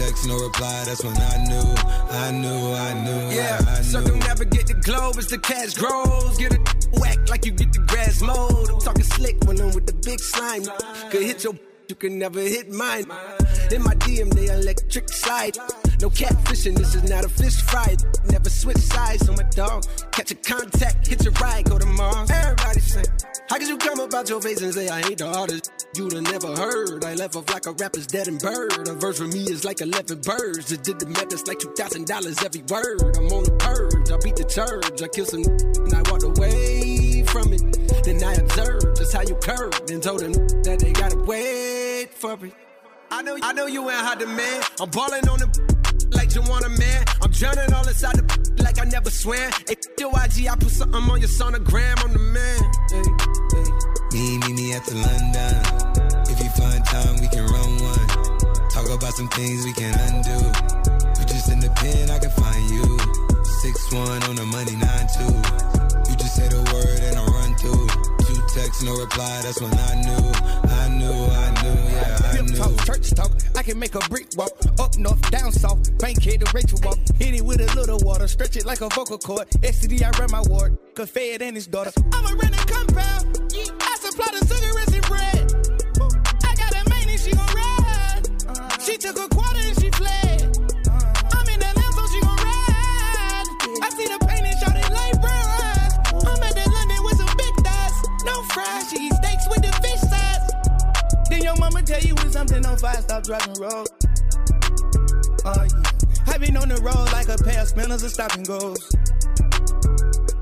[SPEAKER 22] Two texts, no reply. That's when I knew, I knew, I knew,
[SPEAKER 23] Yeah,
[SPEAKER 22] I, I
[SPEAKER 23] circumnavigate the globe as the cash grows. Get it whack like you get the grass mowed. I'm talking slick when I'm with the big slime. Could hit your, you can never hit mine. In my DM, they electric slide. No catfishing, this is not a fish fry. Never switch sides on my dog. Catch a contact, hit your ride, go to Mars. Everybody say, How could you come about your face and say I ain't the artist? You'd have never heard. I left off like a rapper's dead and bird. A verse for me is like 11 birds. Just did the math, it's like $2,000 every word. I'm on the purge, I beat the church. I kill some and I walked away from it. Then I observed just how you curved and told them that they gotta wait for it. I know, I know you ain't hot demand. I'm balling on the <laughs> like you want a man. I'm drowning all inside the <laughs> like I never swam. Hey, your IG, I put something on your sonogram. I'm the man. Hey, hey.
[SPEAKER 22] Me, me, me at the London. If you find time, we can run one. Talk about some things we can undo. You just in the pen, I can find you. Six one on the money, nine two. You just say the word and I run through. Two texts, no reply. That's when I knew, I knew, I
[SPEAKER 23] talk, church talk. I can make a brick walk. Up north, down south. Bankhead to Rachel walk. Hit it with a little water. Stretch it like a vocal cord. STD, I run my ward. Fed and his daughter. I'm a rented compound. I supply the cigarettes and bread. I got a main and she gon' ride. She took a tell you when something on fire, stop driving road. Oh yeah. I've been on the road like a pair of spinners and stop and goes.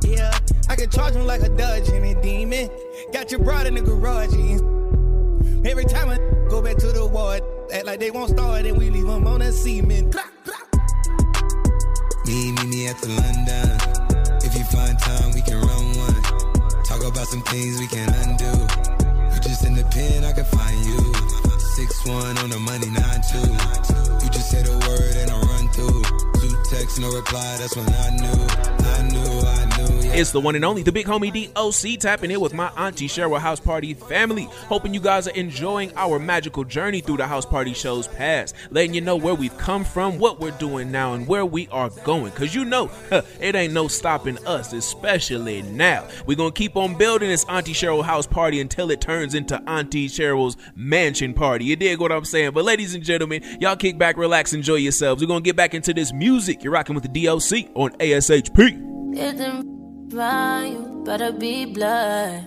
[SPEAKER 23] Yeah, I can charge him like a Dodge and a demon. Got your broad in the garage. Every time I go back to the ward, act like they won't start and we leave them on a cement.
[SPEAKER 22] Me, me, me at the London. If you find time, we can run one. Talk about some things we can undo. You just in the pen, I can find you. Six one on the money, nine two. You just say the word and I run through. Two texts, no reply. That's when I knew, I knew, I knew. Yeah.
[SPEAKER 10] It's the one and only, the big homie DOC, tapping in with my auntie Cheryl House Party family. Hoping you guys are enjoying our magical journey through the house party shows past. Letting you know where we've come from, what we're doing now, and where we are going. Cause you know, <laughs> it ain't no stopping us, especially now. We're gonna keep on building this Auntie Cheryl House Party until it turns into Auntie Cheryl's Mansion Party. You dig what I'm saying? But ladies and gentlemen, y'all kick back, relax, enjoy yourselves. We're gonna get back into this music. You're rocking with the DOC on ASHP.
[SPEAKER 13] Them fine, you better be blood.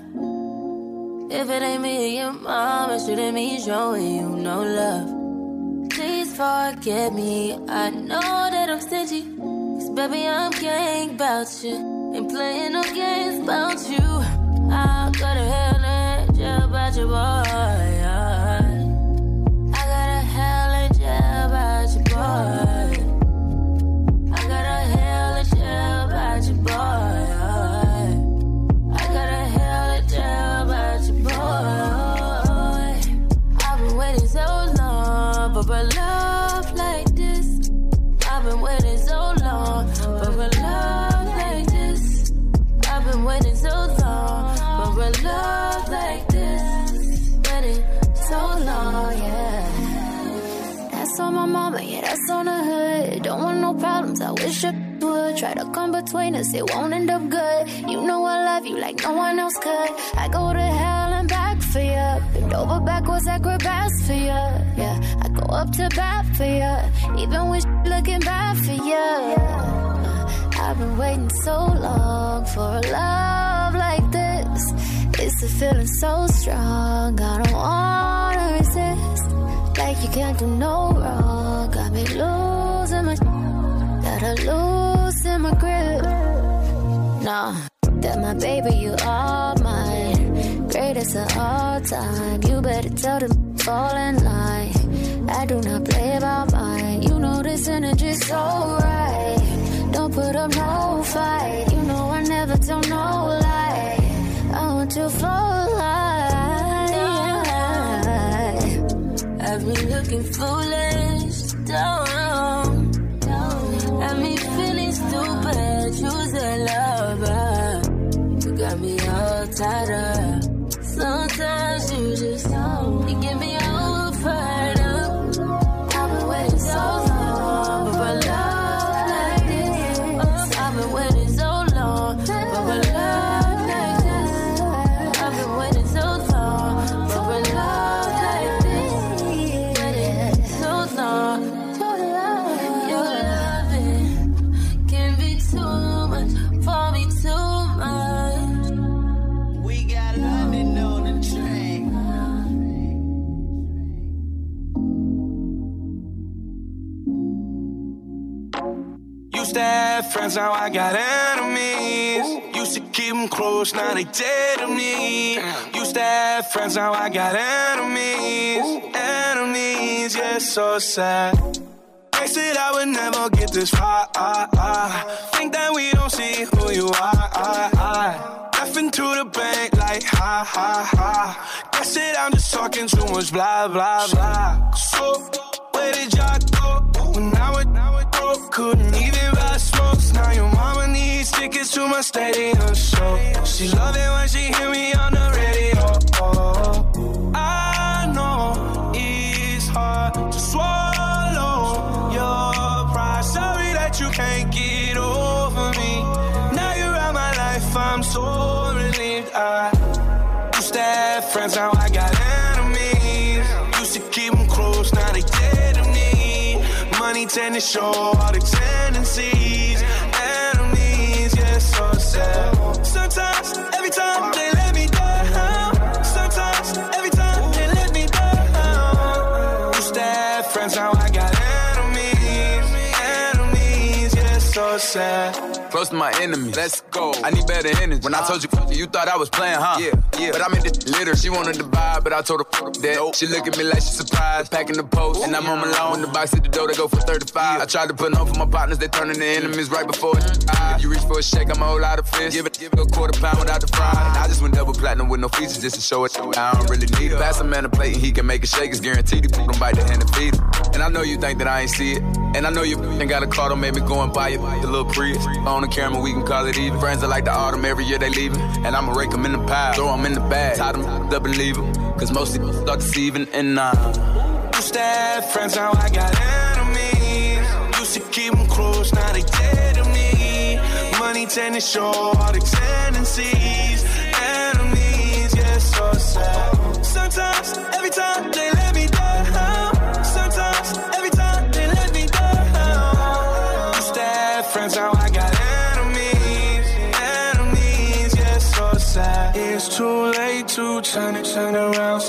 [SPEAKER 13] If it ain't me and your it shouldn't mean showing you no love. Please forgive me, I know that I'm stingy. baby, I'm gang about you. Ain't playing no games about you. I got a hell jail about your boy.
[SPEAKER 24] On my mama, yeah, that's on the hood. Don't want no problems, I wish I would. Try to come between us, it won't end up good. You know I love you like no one else could. I go to hell and back for you. Bend over backwards, acrobats for you. Yeah, I go up to bat for you. Even when shit looking bad for you. I've been waiting so long for a love like this. It's a feeling so strong, I don't wanna resist. Like you can't do no wrong. Got me losing my, gotta loosen my grip. Nah, that my baby, you are mine. Greatest of all time. You better tell them fall in line. I do not play about mine. You know this energy's so right. Don't put up no
[SPEAKER 4] friends, now I got enemies. Used to keep them close, now they dead to me. Used to have friends, now I got enemies. Enemies, yeah, so sad. They said I would never get this far. Think that we don't see who you are. Laughing to the bank like ha ha ha. Guess that I'm just talking too much blah blah blah. So where did y'all go when I it broke? Couldn't even buy smokes. Now your mama needs tickets to my stadium show. She love it when she hear me on the radio. I know it's hard to swallow your pride. Sorry that you can't get over me. Now you're out my life, I'm so relieved. I used to have friends, now I got Tend to show all the tendencies. Enemies, yeah, so sad. Sometimes, every time they let me down. Sometimes, every time they let me down. Used to have friends, now I got enemies. Enemies, yeah, so sad.
[SPEAKER 11] Close to my enemies. Let's go. I need better energy. When I told you, you thought I was playing, huh? Yeah, yeah. But I'm in the litter. She wanted to buy, but I told her that. Nope. She look at me like she surprised. Packing the post, and I'm on my lawn. The box hit the door, they go for 35. I tried to put on for my partners, they turning to enemies right before it. If you reach for a shake, I'm a whole lot of fish. Give it, give it a quarter pound without the fry. And I just went double platinum with no features just to show it. I don't really need it. Pass a man a plate and he can make a shake. It's guaranteed. He put him bite the hand and feed. And I know you think that I ain't see it. And I know you ain't got a car, don't make me go and buy it. The little Prius. On the camera, we can call it even. Friends are like the autumn, every year they leaving. And I'ma rake them in the pile, throw them in the bag. Tie them up and leave them. Cause most people start deceiving and uh.
[SPEAKER 4] Used to have friends, now I got enemies. Used to keep them close, now they dead to me. Money tend to show all the tendencies. Enemies, yeah, so sad. Sometimes, every time they turn it, turn around.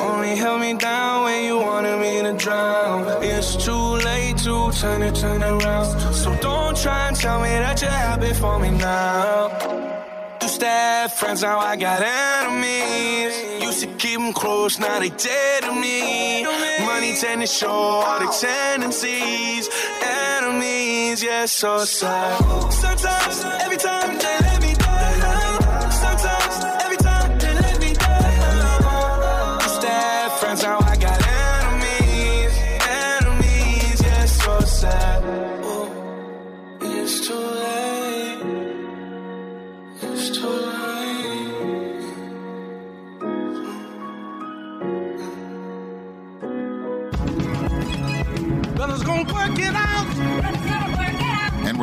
[SPEAKER 4] Only held me down when you wanted me to drown. It's too late to turn it, turn around. So don't try and tell me that you're happy for me now. Used to have friends, now I got enemies. Used to keep them close, now they dead to me. Money tend to show all the tendencies. Enemies, yeah, so sad. Sometimes, every time they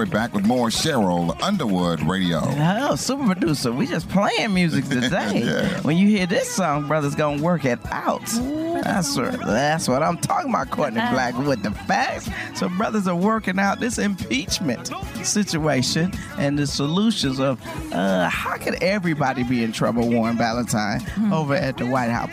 [SPEAKER 1] we're back with more Cheryl Underwood Radio.
[SPEAKER 15] Oh, super producer. We just playing music <laughs> today.
[SPEAKER 1] Yeah.
[SPEAKER 15] When you hear this song, brother's gonna work it out. That's what, that's what I'm talking about, Courtney Black with the facts. So brothers are working out this impeachment situation and the solutions of uh, how could everybody be in trouble, Warren Valentine, over at the White House.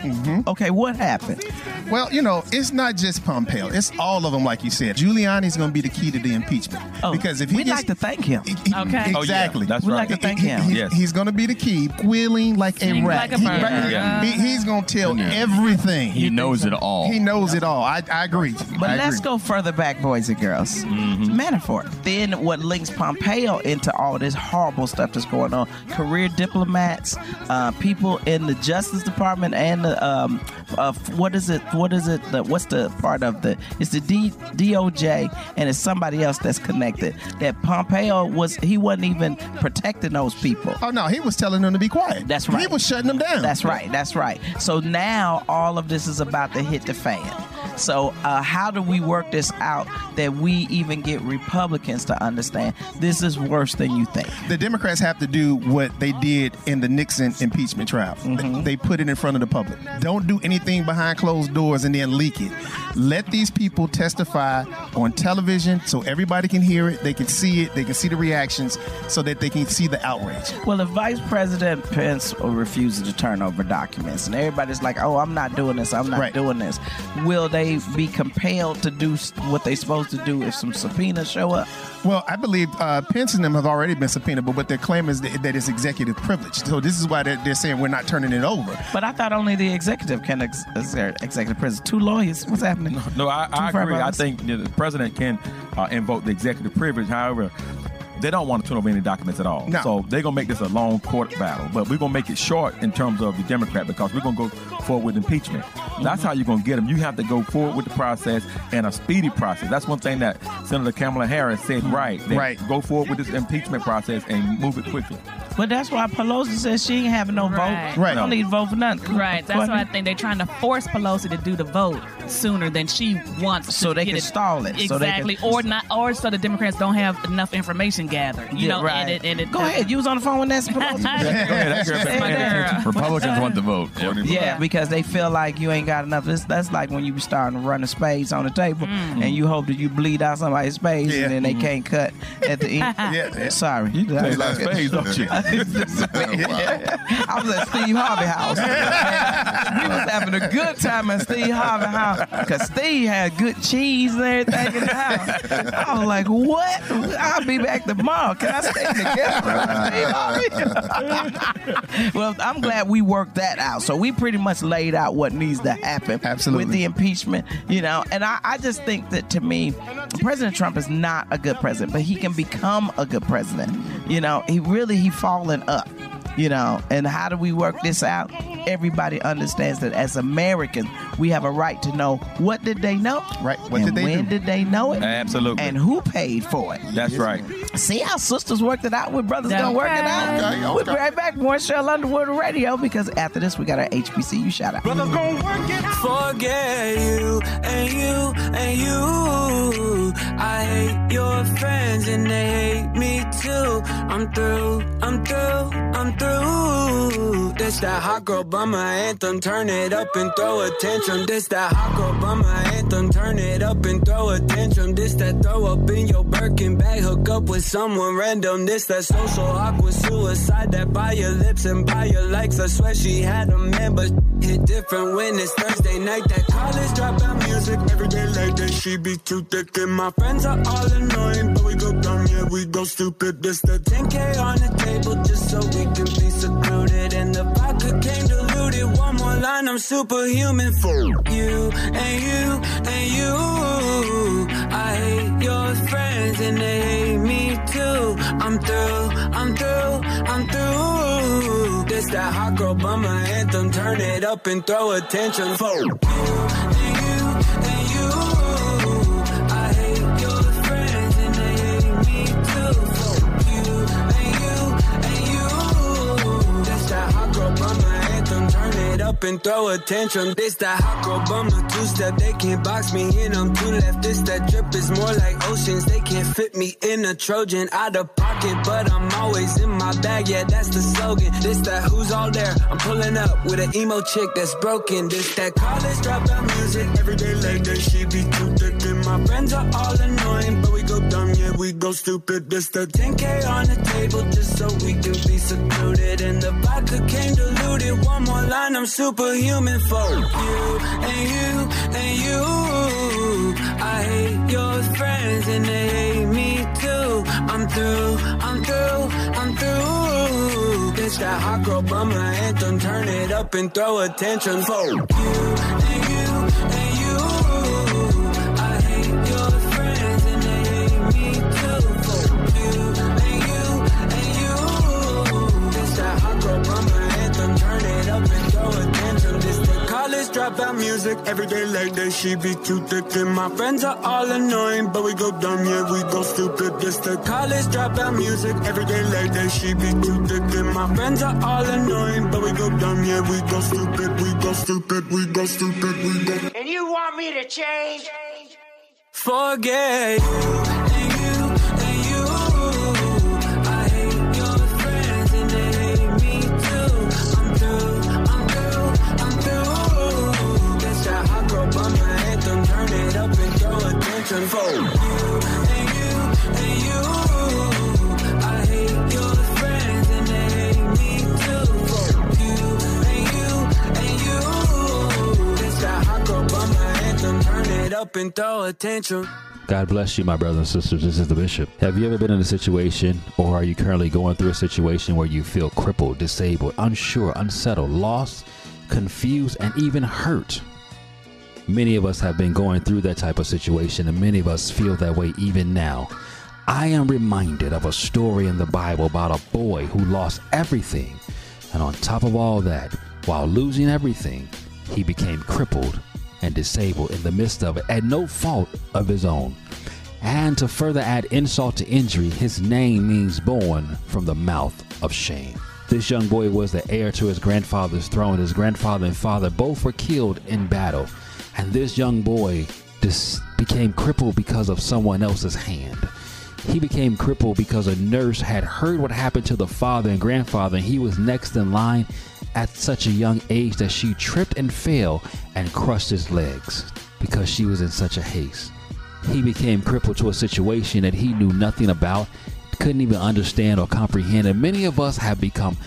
[SPEAKER 15] Okay, what happened?
[SPEAKER 17] Well, you know, it's not just Pompeo. It's all of them, like you said. Giuliani's going to be the key to the impeachment. because if he
[SPEAKER 15] Oh, we'd
[SPEAKER 17] gets,
[SPEAKER 15] like to thank him.
[SPEAKER 17] Okay.
[SPEAKER 15] Oh, yeah.
[SPEAKER 17] Exactly.
[SPEAKER 15] That's We'd right. like to thank
[SPEAKER 17] He-
[SPEAKER 15] him.
[SPEAKER 17] he-
[SPEAKER 15] Yes.
[SPEAKER 17] He's going to be the key, squealing like a rat.
[SPEAKER 15] like a
[SPEAKER 17] He-
[SPEAKER 15] bird.
[SPEAKER 17] He, he's going to tell everything.
[SPEAKER 20] He knows it all.
[SPEAKER 17] He knows it all. I, I agree.
[SPEAKER 15] But
[SPEAKER 17] I
[SPEAKER 15] let's
[SPEAKER 17] agree.
[SPEAKER 15] go further back, boys and girls. Manafort. Then what links Pompeo into all this horrible stuff that's going on? Career diplomats, uh, people in the Justice Department, and the um, uh, what is it? What is it? The, what's the part of the? It's the D, DOJ, and it's somebody else that's connected. That Pompeo was he wasn't even protecting those people.
[SPEAKER 17] Oh no, he was telling them to be quiet.
[SPEAKER 15] That's right.
[SPEAKER 17] He was shutting them down.
[SPEAKER 15] That's right. That's right. So now all of this is about to hit the fan. So uh, how do we work this out that we even get Republicans to understand this is worse than you think?
[SPEAKER 17] The Democrats have to do what they did in the Nixon impeachment trial.
[SPEAKER 15] Mm-hmm.
[SPEAKER 17] They put it in front of the public. Don't do anything behind closed doors and then leak it. Let these people testify on television so everybody can hear it, they can see it, they can see the reactions, so that they can see the outrage.
[SPEAKER 15] Well, if Vice President Pence refuses to turn over documents and everybody's like, oh, I'm not doing this, I'm not
[SPEAKER 17] Right.
[SPEAKER 15] doing this, will they be compelled to do what they're supposed to do if some subpoenas show up?
[SPEAKER 17] Well, I believe uh, Pence and them have already been subpoenaed, but what their claim is that, that it's executive privilege. So this is why they're, they're saying we're not turning it over.
[SPEAKER 15] But I thought only the executive can ex- exert executive privilege. Two lawyers. What's happening?
[SPEAKER 25] No, I, I
[SPEAKER 15] Two frat
[SPEAKER 25] agree. I
[SPEAKER 15] brothers?
[SPEAKER 25] think that the president can uh, invoke the executive privilege. However, they don't want to turn over any documents at all.
[SPEAKER 17] No.
[SPEAKER 25] So they're gonna make this a long court battle. But we're gonna make it short in terms of the Democrat because we're gonna go forward with impeachment. That's mm-hmm. how you're gonna get them. You have to go forward with the process and a speedy process. That's one thing that Senator Kamala Harris said. Mm-hmm. Right. that
[SPEAKER 15] Right.
[SPEAKER 25] Go forward with this impeachment process and move it quickly.
[SPEAKER 15] But that's why Pelosi says she ain't having no
[SPEAKER 16] Right.
[SPEAKER 15] vote.
[SPEAKER 25] Right.
[SPEAKER 15] Don't need to vote for nothing.
[SPEAKER 16] Right. That's why I think they're trying to force Pelosi to do the vote sooner than she wants.
[SPEAKER 15] So
[SPEAKER 16] to
[SPEAKER 15] they
[SPEAKER 16] get
[SPEAKER 15] can stall it. So they can-
[SPEAKER 16] Exactly. or not. Or so the Democrats don't have enough information gathered. You
[SPEAKER 15] Yeah,
[SPEAKER 16] know.
[SPEAKER 15] right.
[SPEAKER 16] And it, and it,
[SPEAKER 15] Go ahead. You was on the phone with Nancy Pelosi.
[SPEAKER 20] Republicans want the vote.
[SPEAKER 15] Yeah, because they feel like you ain't got enough. This that's like when you starting to run the spades on the table, mm. and you hope that you bleed out somebody's spades,
[SPEAKER 17] Yeah.
[SPEAKER 15] and then they can't cut at the end. <laughs>
[SPEAKER 17] Yeah.
[SPEAKER 15] Sorry,
[SPEAKER 25] You play a lot of spades, don't you? <laughs>
[SPEAKER 15] I was at Steve Harvey house. <laughs> we was having a good time at Steve Harvey house because Steve had good cheese and everything in the house. I was like, what? I'll be back tomorrow. Can I stay together? with Steve Harvey? well, I'm glad we worked that out. So we pretty much laid out what needs to happen
[SPEAKER 17] Absolutely.
[SPEAKER 15] with the impeachment, you know. And I, I just think that to me, President Trump is not a good president, but he can become a good president. You know, he really he fallen up. You know, and how do we work this out? Everybody understands that as Americans, we have a right to know what did they know,
[SPEAKER 17] right? What
[SPEAKER 15] and
[SPEAKER 17] did they
[SPEAKER 15] when
[SPEAKER 17] do?
[SPEAKER 15] did they know it?
[SPEAKER 25] Absolutely.
[SPEAKER 15] And who paid for it?
[SPEAKER 25] That's right.
[SPEAKER 15] See how sisters worked it out with brothers gonna work it out.
[SPEAKER 1] Okay, okay.
[SPEAKER 15] We'll be right back. More Cheryl Underwood Radio because after this we got our HBCU shout out.
[SPEAKER 4] Brothers gon' work it out. Forget you and you and you. I hate your friends and they hate me too. I'm through, I'm through,
[SPEAKER 26] I'm through. This that hot girl bummer anthem. Turn it up and throw a tantrum. This that hot girl bummer anthem. Turn it up and throw a tantrum. This that throw up in your Birkin bag. Hook up with someone random. This that social awkward suicide. That by your lips and by your likes. I swear she had a man, but hit different when it's Thursday night. That college dropout music every day like that. She be too thick and my friends are all annoying, but we go dumb, yeah, we go stupid. This the 10k on the table just so we can be secluded. And the vodka came diluted. One more line, I'm superhuman for you and you and you. I hate your friends and they hate me too. I'm through, I'm through, I'm through. This that hot girl bummer anthem. Turn it up and throw attention for you and you up and throw attention. This that hot girl bummer two step. They can't box me in. I'm two left. This that drip is more like oceans. They can't fit me in a Trojan out of pocket, but I'm always in my bag. Yeah, that's the slogan. This that who's all there. I'm pulling up with an emo chick that's broken. This that college dropout music. Every day like that, she be too thick. And my friends are all annoying, but we go dumb. Yeah, we go stupid. This the 10k on the table just so we can be secluded. And the vodka came One more line, I'm superhuman for you and you and you. I hate your friends and they hate me too. I'm through, I'm through, I'm through. This that hot girl bummer anthem. Turn it up and throw attention for you and you college dropout music. Every day like that, she be too thick. And my friends are all annoying, but we go dumb, yeah, we go stupid. This the college dropout music. Every day like that, she be too thick. And my friends are all annoying, but we go dumb, yeah, we go stupid, we go stupid, we go stupid, we go.
[SPEAKER 27] And you want me to change?
[SPEAKER 26] Forget up and throw attention.
[SPEAKER 28] God bless you, my brothers and sisters. This is the Bishop. Have you ever been in a situation, or are you currently going through a situation where you feel crippled, disabled, unsure, unsettled, lost, confused, and even hurt? Many of us have been going through that type of situation, and many of us feel that way even now. I am reminded of a story in the Bible about a boy who lost everything, and on top of all that, while losing everything, he became crippled and disabled in the midst of it at no fault of his own. And to further add insult to injury, his name means born from the mouth of shame. This young boy was the heir to his grandfather's throne. His grandfather and father both were killed in battle. And this young boy dis- became crippled because of someone else's hand. He became crippled because a nurse had heard what happened to the father and grandfather, and he was next in line at such a young age that she tripped and fell and crushed his legs because she was in such a haste. He became crippled to a situation that he knew nothing about, couldn't even understand or comprehend, and many of us have become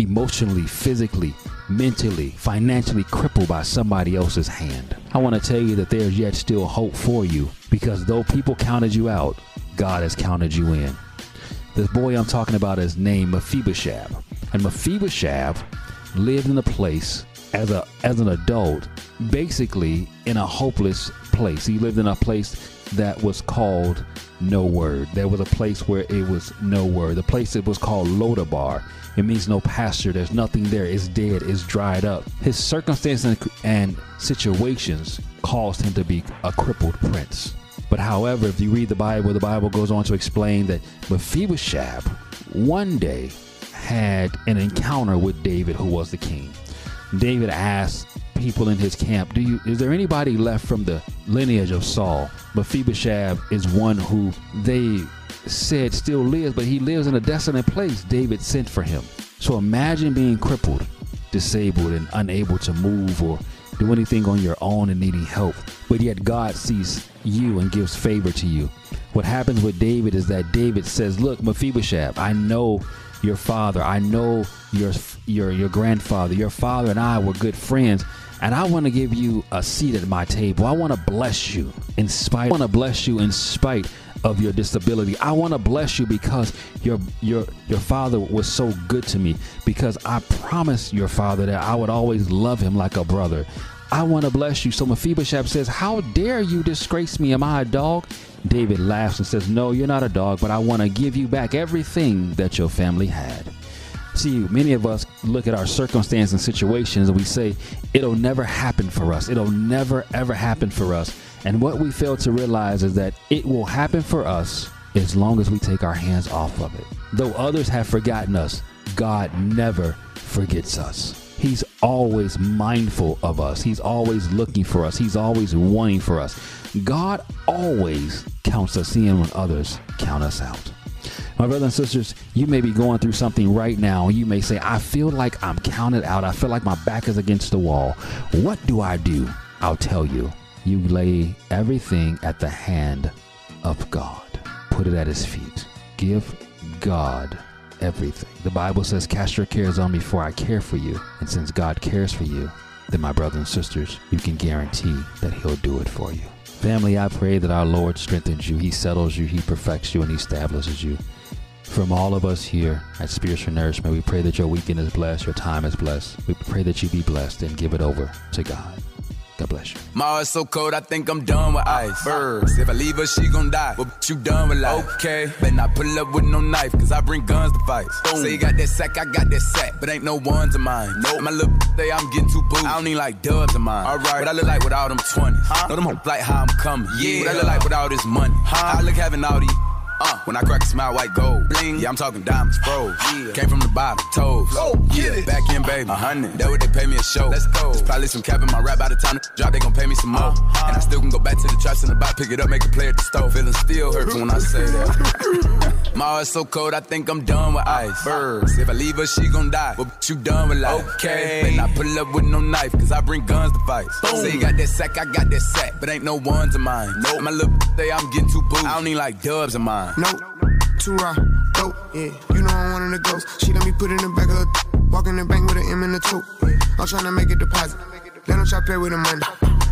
[SPEAKER 28] emotionally, physically, mentally, financially crippled by somebody else's hand. I want to tell you that there's yet still hope for you because though people counted you out, God has counted you in. This boy I'm talking about is named Mephibosheth. And Mephibosheth lived in a place as a as an adult, basically in a hopeless place. He lived in a place that was called no word. There was a place where it was no word. The place that was called Lodabar. It means no pasture. There's nothing there. It's dead. It's dried up. His circumstances and, situations caused him to be a crippled prince. But however, if you read the Bible, the Bible goes on to explain that Mephibosheth one day had an encounter with David, who was the king. David asked people in his camp, "Do you is there anybody left from the lineage of Saul?" Mephibosheth is one who they said still lives, but he lives in a desolate place. David sent for him. So imagine being crippled, disabled, and unable to move or do anything on your own and needing help. But yet God sees you and gives favor to you. What happens with David is that David says, Look, Mephibosheth, I know your father. I know your your your grandfather. Your father and I were good friends. And I want to give you a seat at my table. I want to bless you in spite. I want to bless you in spite of your disability. I want to bless you because your your your father was so good to me because I promised your father that I would always love him like a brother. I want to bless you. So Mephibosheth says, How dare you disgrace me? Am I a dog? David laughs and says, No, you're not a dog, but I want to give you back everything that your family had. See, many of us look at our circumstance and situations and we say, It'll never happen for us. It'll never, ever happen for us. And what we fail to realize is that it will happen for us as long as we take our hands off of it. Though others have forgotten us, God never forgets us. He's always mindful of us. He's always looking for us. He's always wanting for us. God always counts us in when others count us out. My brothers and sisters, you may be going through something right now. You may say, I feel like I'm counted out. I feel like my back is against the wall. What do I do? I'll tell you. You lay everything at the hand of God, put it at His feet. Give God everything. The Bible says, Cast your cares on me, for I care for you. And since God cares for you, then, my brothers and sisters, you can guarantee that He'll do it for you. Family, I pray that our Lord strengthens you, He settles you, He perfects you, and He establishes you. From all of us here at Spiritual Nourishment, we pray that your weekend is blessed, your time is blessed. We pray that you be blessed and give it over to God. God bless you.
[SPEAKER 11] My heart's so cold, I think I'm done with ice. Birds, if I leave her, she gon' die. But you done with life. Okay, better not pull up with no knife, cause I bring guns to fight. Say you got that sack, I got that sack, but ain't no ones of mine. Nope. My little day, I'm getting too booed. I don't need like dubs of mine. Alright, what I look like with all them 20s. Huh? Know them hoes like how I'm coming. Yeah, what I look like with all this money. Huh? I look having all these. Uh, when I crack a smile, white gold. Bling. Yeah, I'm talking diamonds, froze. Yeah. Came from the bottom, toes.
[SPEAKER 9] Oh,
[SPEAKER 11] yeah, back in, baby. A hundred. That what they pay me a show. Let's go. There's probably some cap in my rap by the time the drop, they gon' pay me some more.
[SPEAKER 9] Uh-huh.
[SPEAKER 11] And I still can go back to the traps in the back, pick it up, make a play at the stove. Feeling still hurts when I say that. <laughs> my heart's so cold, I think I'm done with ice. Birds. If I leave her, she gon' die. But you done with life. Okay. Better I pull up with no knife, cause I bring guns to fight. Say you got that sack, I got that sack, but ain't no ones of mine. Nope. My little <laughs> day, I'm getting too booed. I don't need like dubs of mine.
[SPEAKER 29] Nope. Too raw, dope, yeah. You know I'm one of the ghosts. She let me put in the back of her. Walk in the bank with an M in the. Yeah. I'm tryna make a deposit. Let them try play with the money.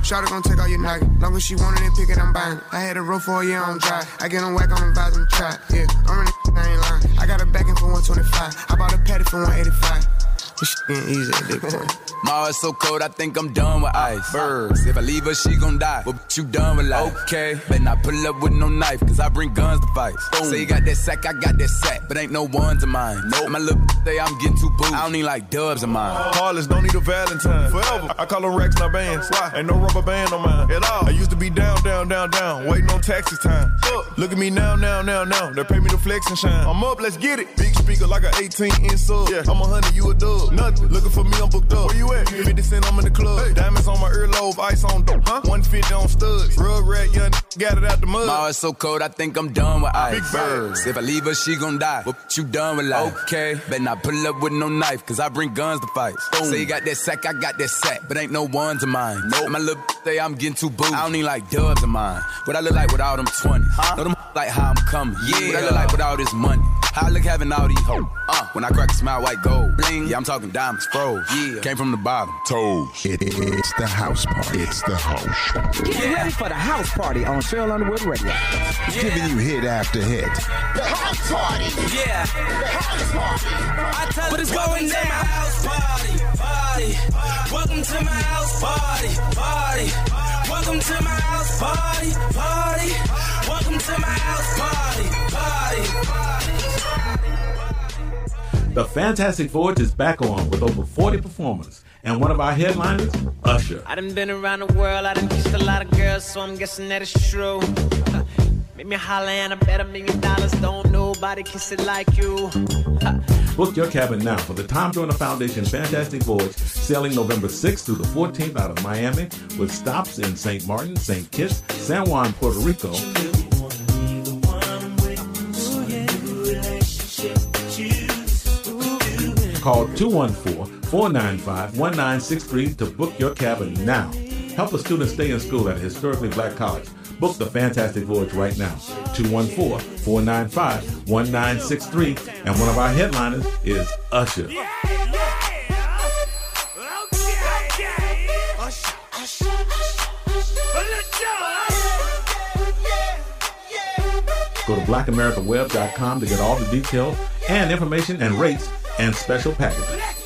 [SPEAKER 29] Shawty gon' take all your nugget. Long as she want it pick it, I'm buying. I had a roll for a year on dry. I get on whack vibes and try. Yeah, I'm running, I ain't lying. I got a backing for 125. I bought a patty for 185. This shit getting easy at this point.
[SPEAKER 11] My heart's so cold, I think I'm done with ice. Birds, if I leave her, she gon' die. But you done with life. Okay, better not pull up with no knife, cause I bring guns to fight. Say you got that sack, I got that sack, but ain't no ones of mine. Nope. My little <laughs> day, I'm getting too booed. I don't need like dubs of mine.
[SPEAKER 30] Heartless, don't need a Valentine. Forever. I call them racks, not bands. Why? Ain't no rubber band on mine. At all. I used to be down, down, down, down, waiting on taxes time. Look at me now, now, now, now. They pay me to flex and shine. I'm up, let's get it. Big speaker like an 18 inch sub. Yeah, I'm a hundred, you a dub. Nothing. Looking for me, I'm booked up. Where you at? 50 cent, I'm in the club. Diamonds on my earlobe, ice on dope. Huh? 150 on studs. Rug rat, young got it out the mud.
[SPEAKER 11] My heart's so cold, I think I'm done with ice.
[SPEAKER 30] Big
[SPEAKER 11] Birds. If I leave her, she gon' die. But you done with life. Okay, better not pull up with no knife, cause I bring guns to fight. Say you got that sack, I got that sack, but ain't no ones of mine. Nope. My little day, I'm getting too booed. I don't need like dubs of mine. What I look like without them 20s. Huh? Know them like how I'm coming. Yeah. What I look like with all this money. How I look having all these hoes. Uh, when I crack a smile, white gold. Bling. Yeah, I'm talking diamonds, froze. Yeah. Came from the bottom.
[SPEAKER 1] Toes. It, it's the house party. It's the house party.
[SPEAKER 2] Get ready for the house party on Cheryl Underwood Radio.
[SPEAKER 1] Giving you hit after hit.
[SPEAKER 9] The house party.
[SPEAKER 4] Yeah.
[SPEAKER 9] The house party.
[SPEAKER 4] I tell
[SPEAKER 9] But it's
[SPEAKER 4] welcome
[SPEAKER 9] going
[SPEAKER 4] to my house party, party. Welcome to my house party, party. Welcome to my house party, party. Welcome to my house party, party.
[SPEAKER 31] The Fantastic Voyage is back on with over 40 performers, and one of our headliners, Usher.
[SPEAKER 32] I done been around the world, I done kissed a lot of girls, so I'm guessing that it's true. <laughs> Make me holler and I bet a million dollars, don't nobody kiss it like you. <laughs>
[SPEAKER 31] Book your cabin now for the Tom Joyner Foundation Fantastic Voyage, sailing November 6th through the 14th out of Miami, with stops in St. Martin, St. Kitts, San Juan, Puerto Rico, Call 214-495-1963 to book your cabin now. Help a student stay in school at a historically black college. Book the Fantastic Voyage right now. 214-495-1963. And one of our headliners is Usher. Go to blackamericaweb.com to get all the details and information and rates and special packages.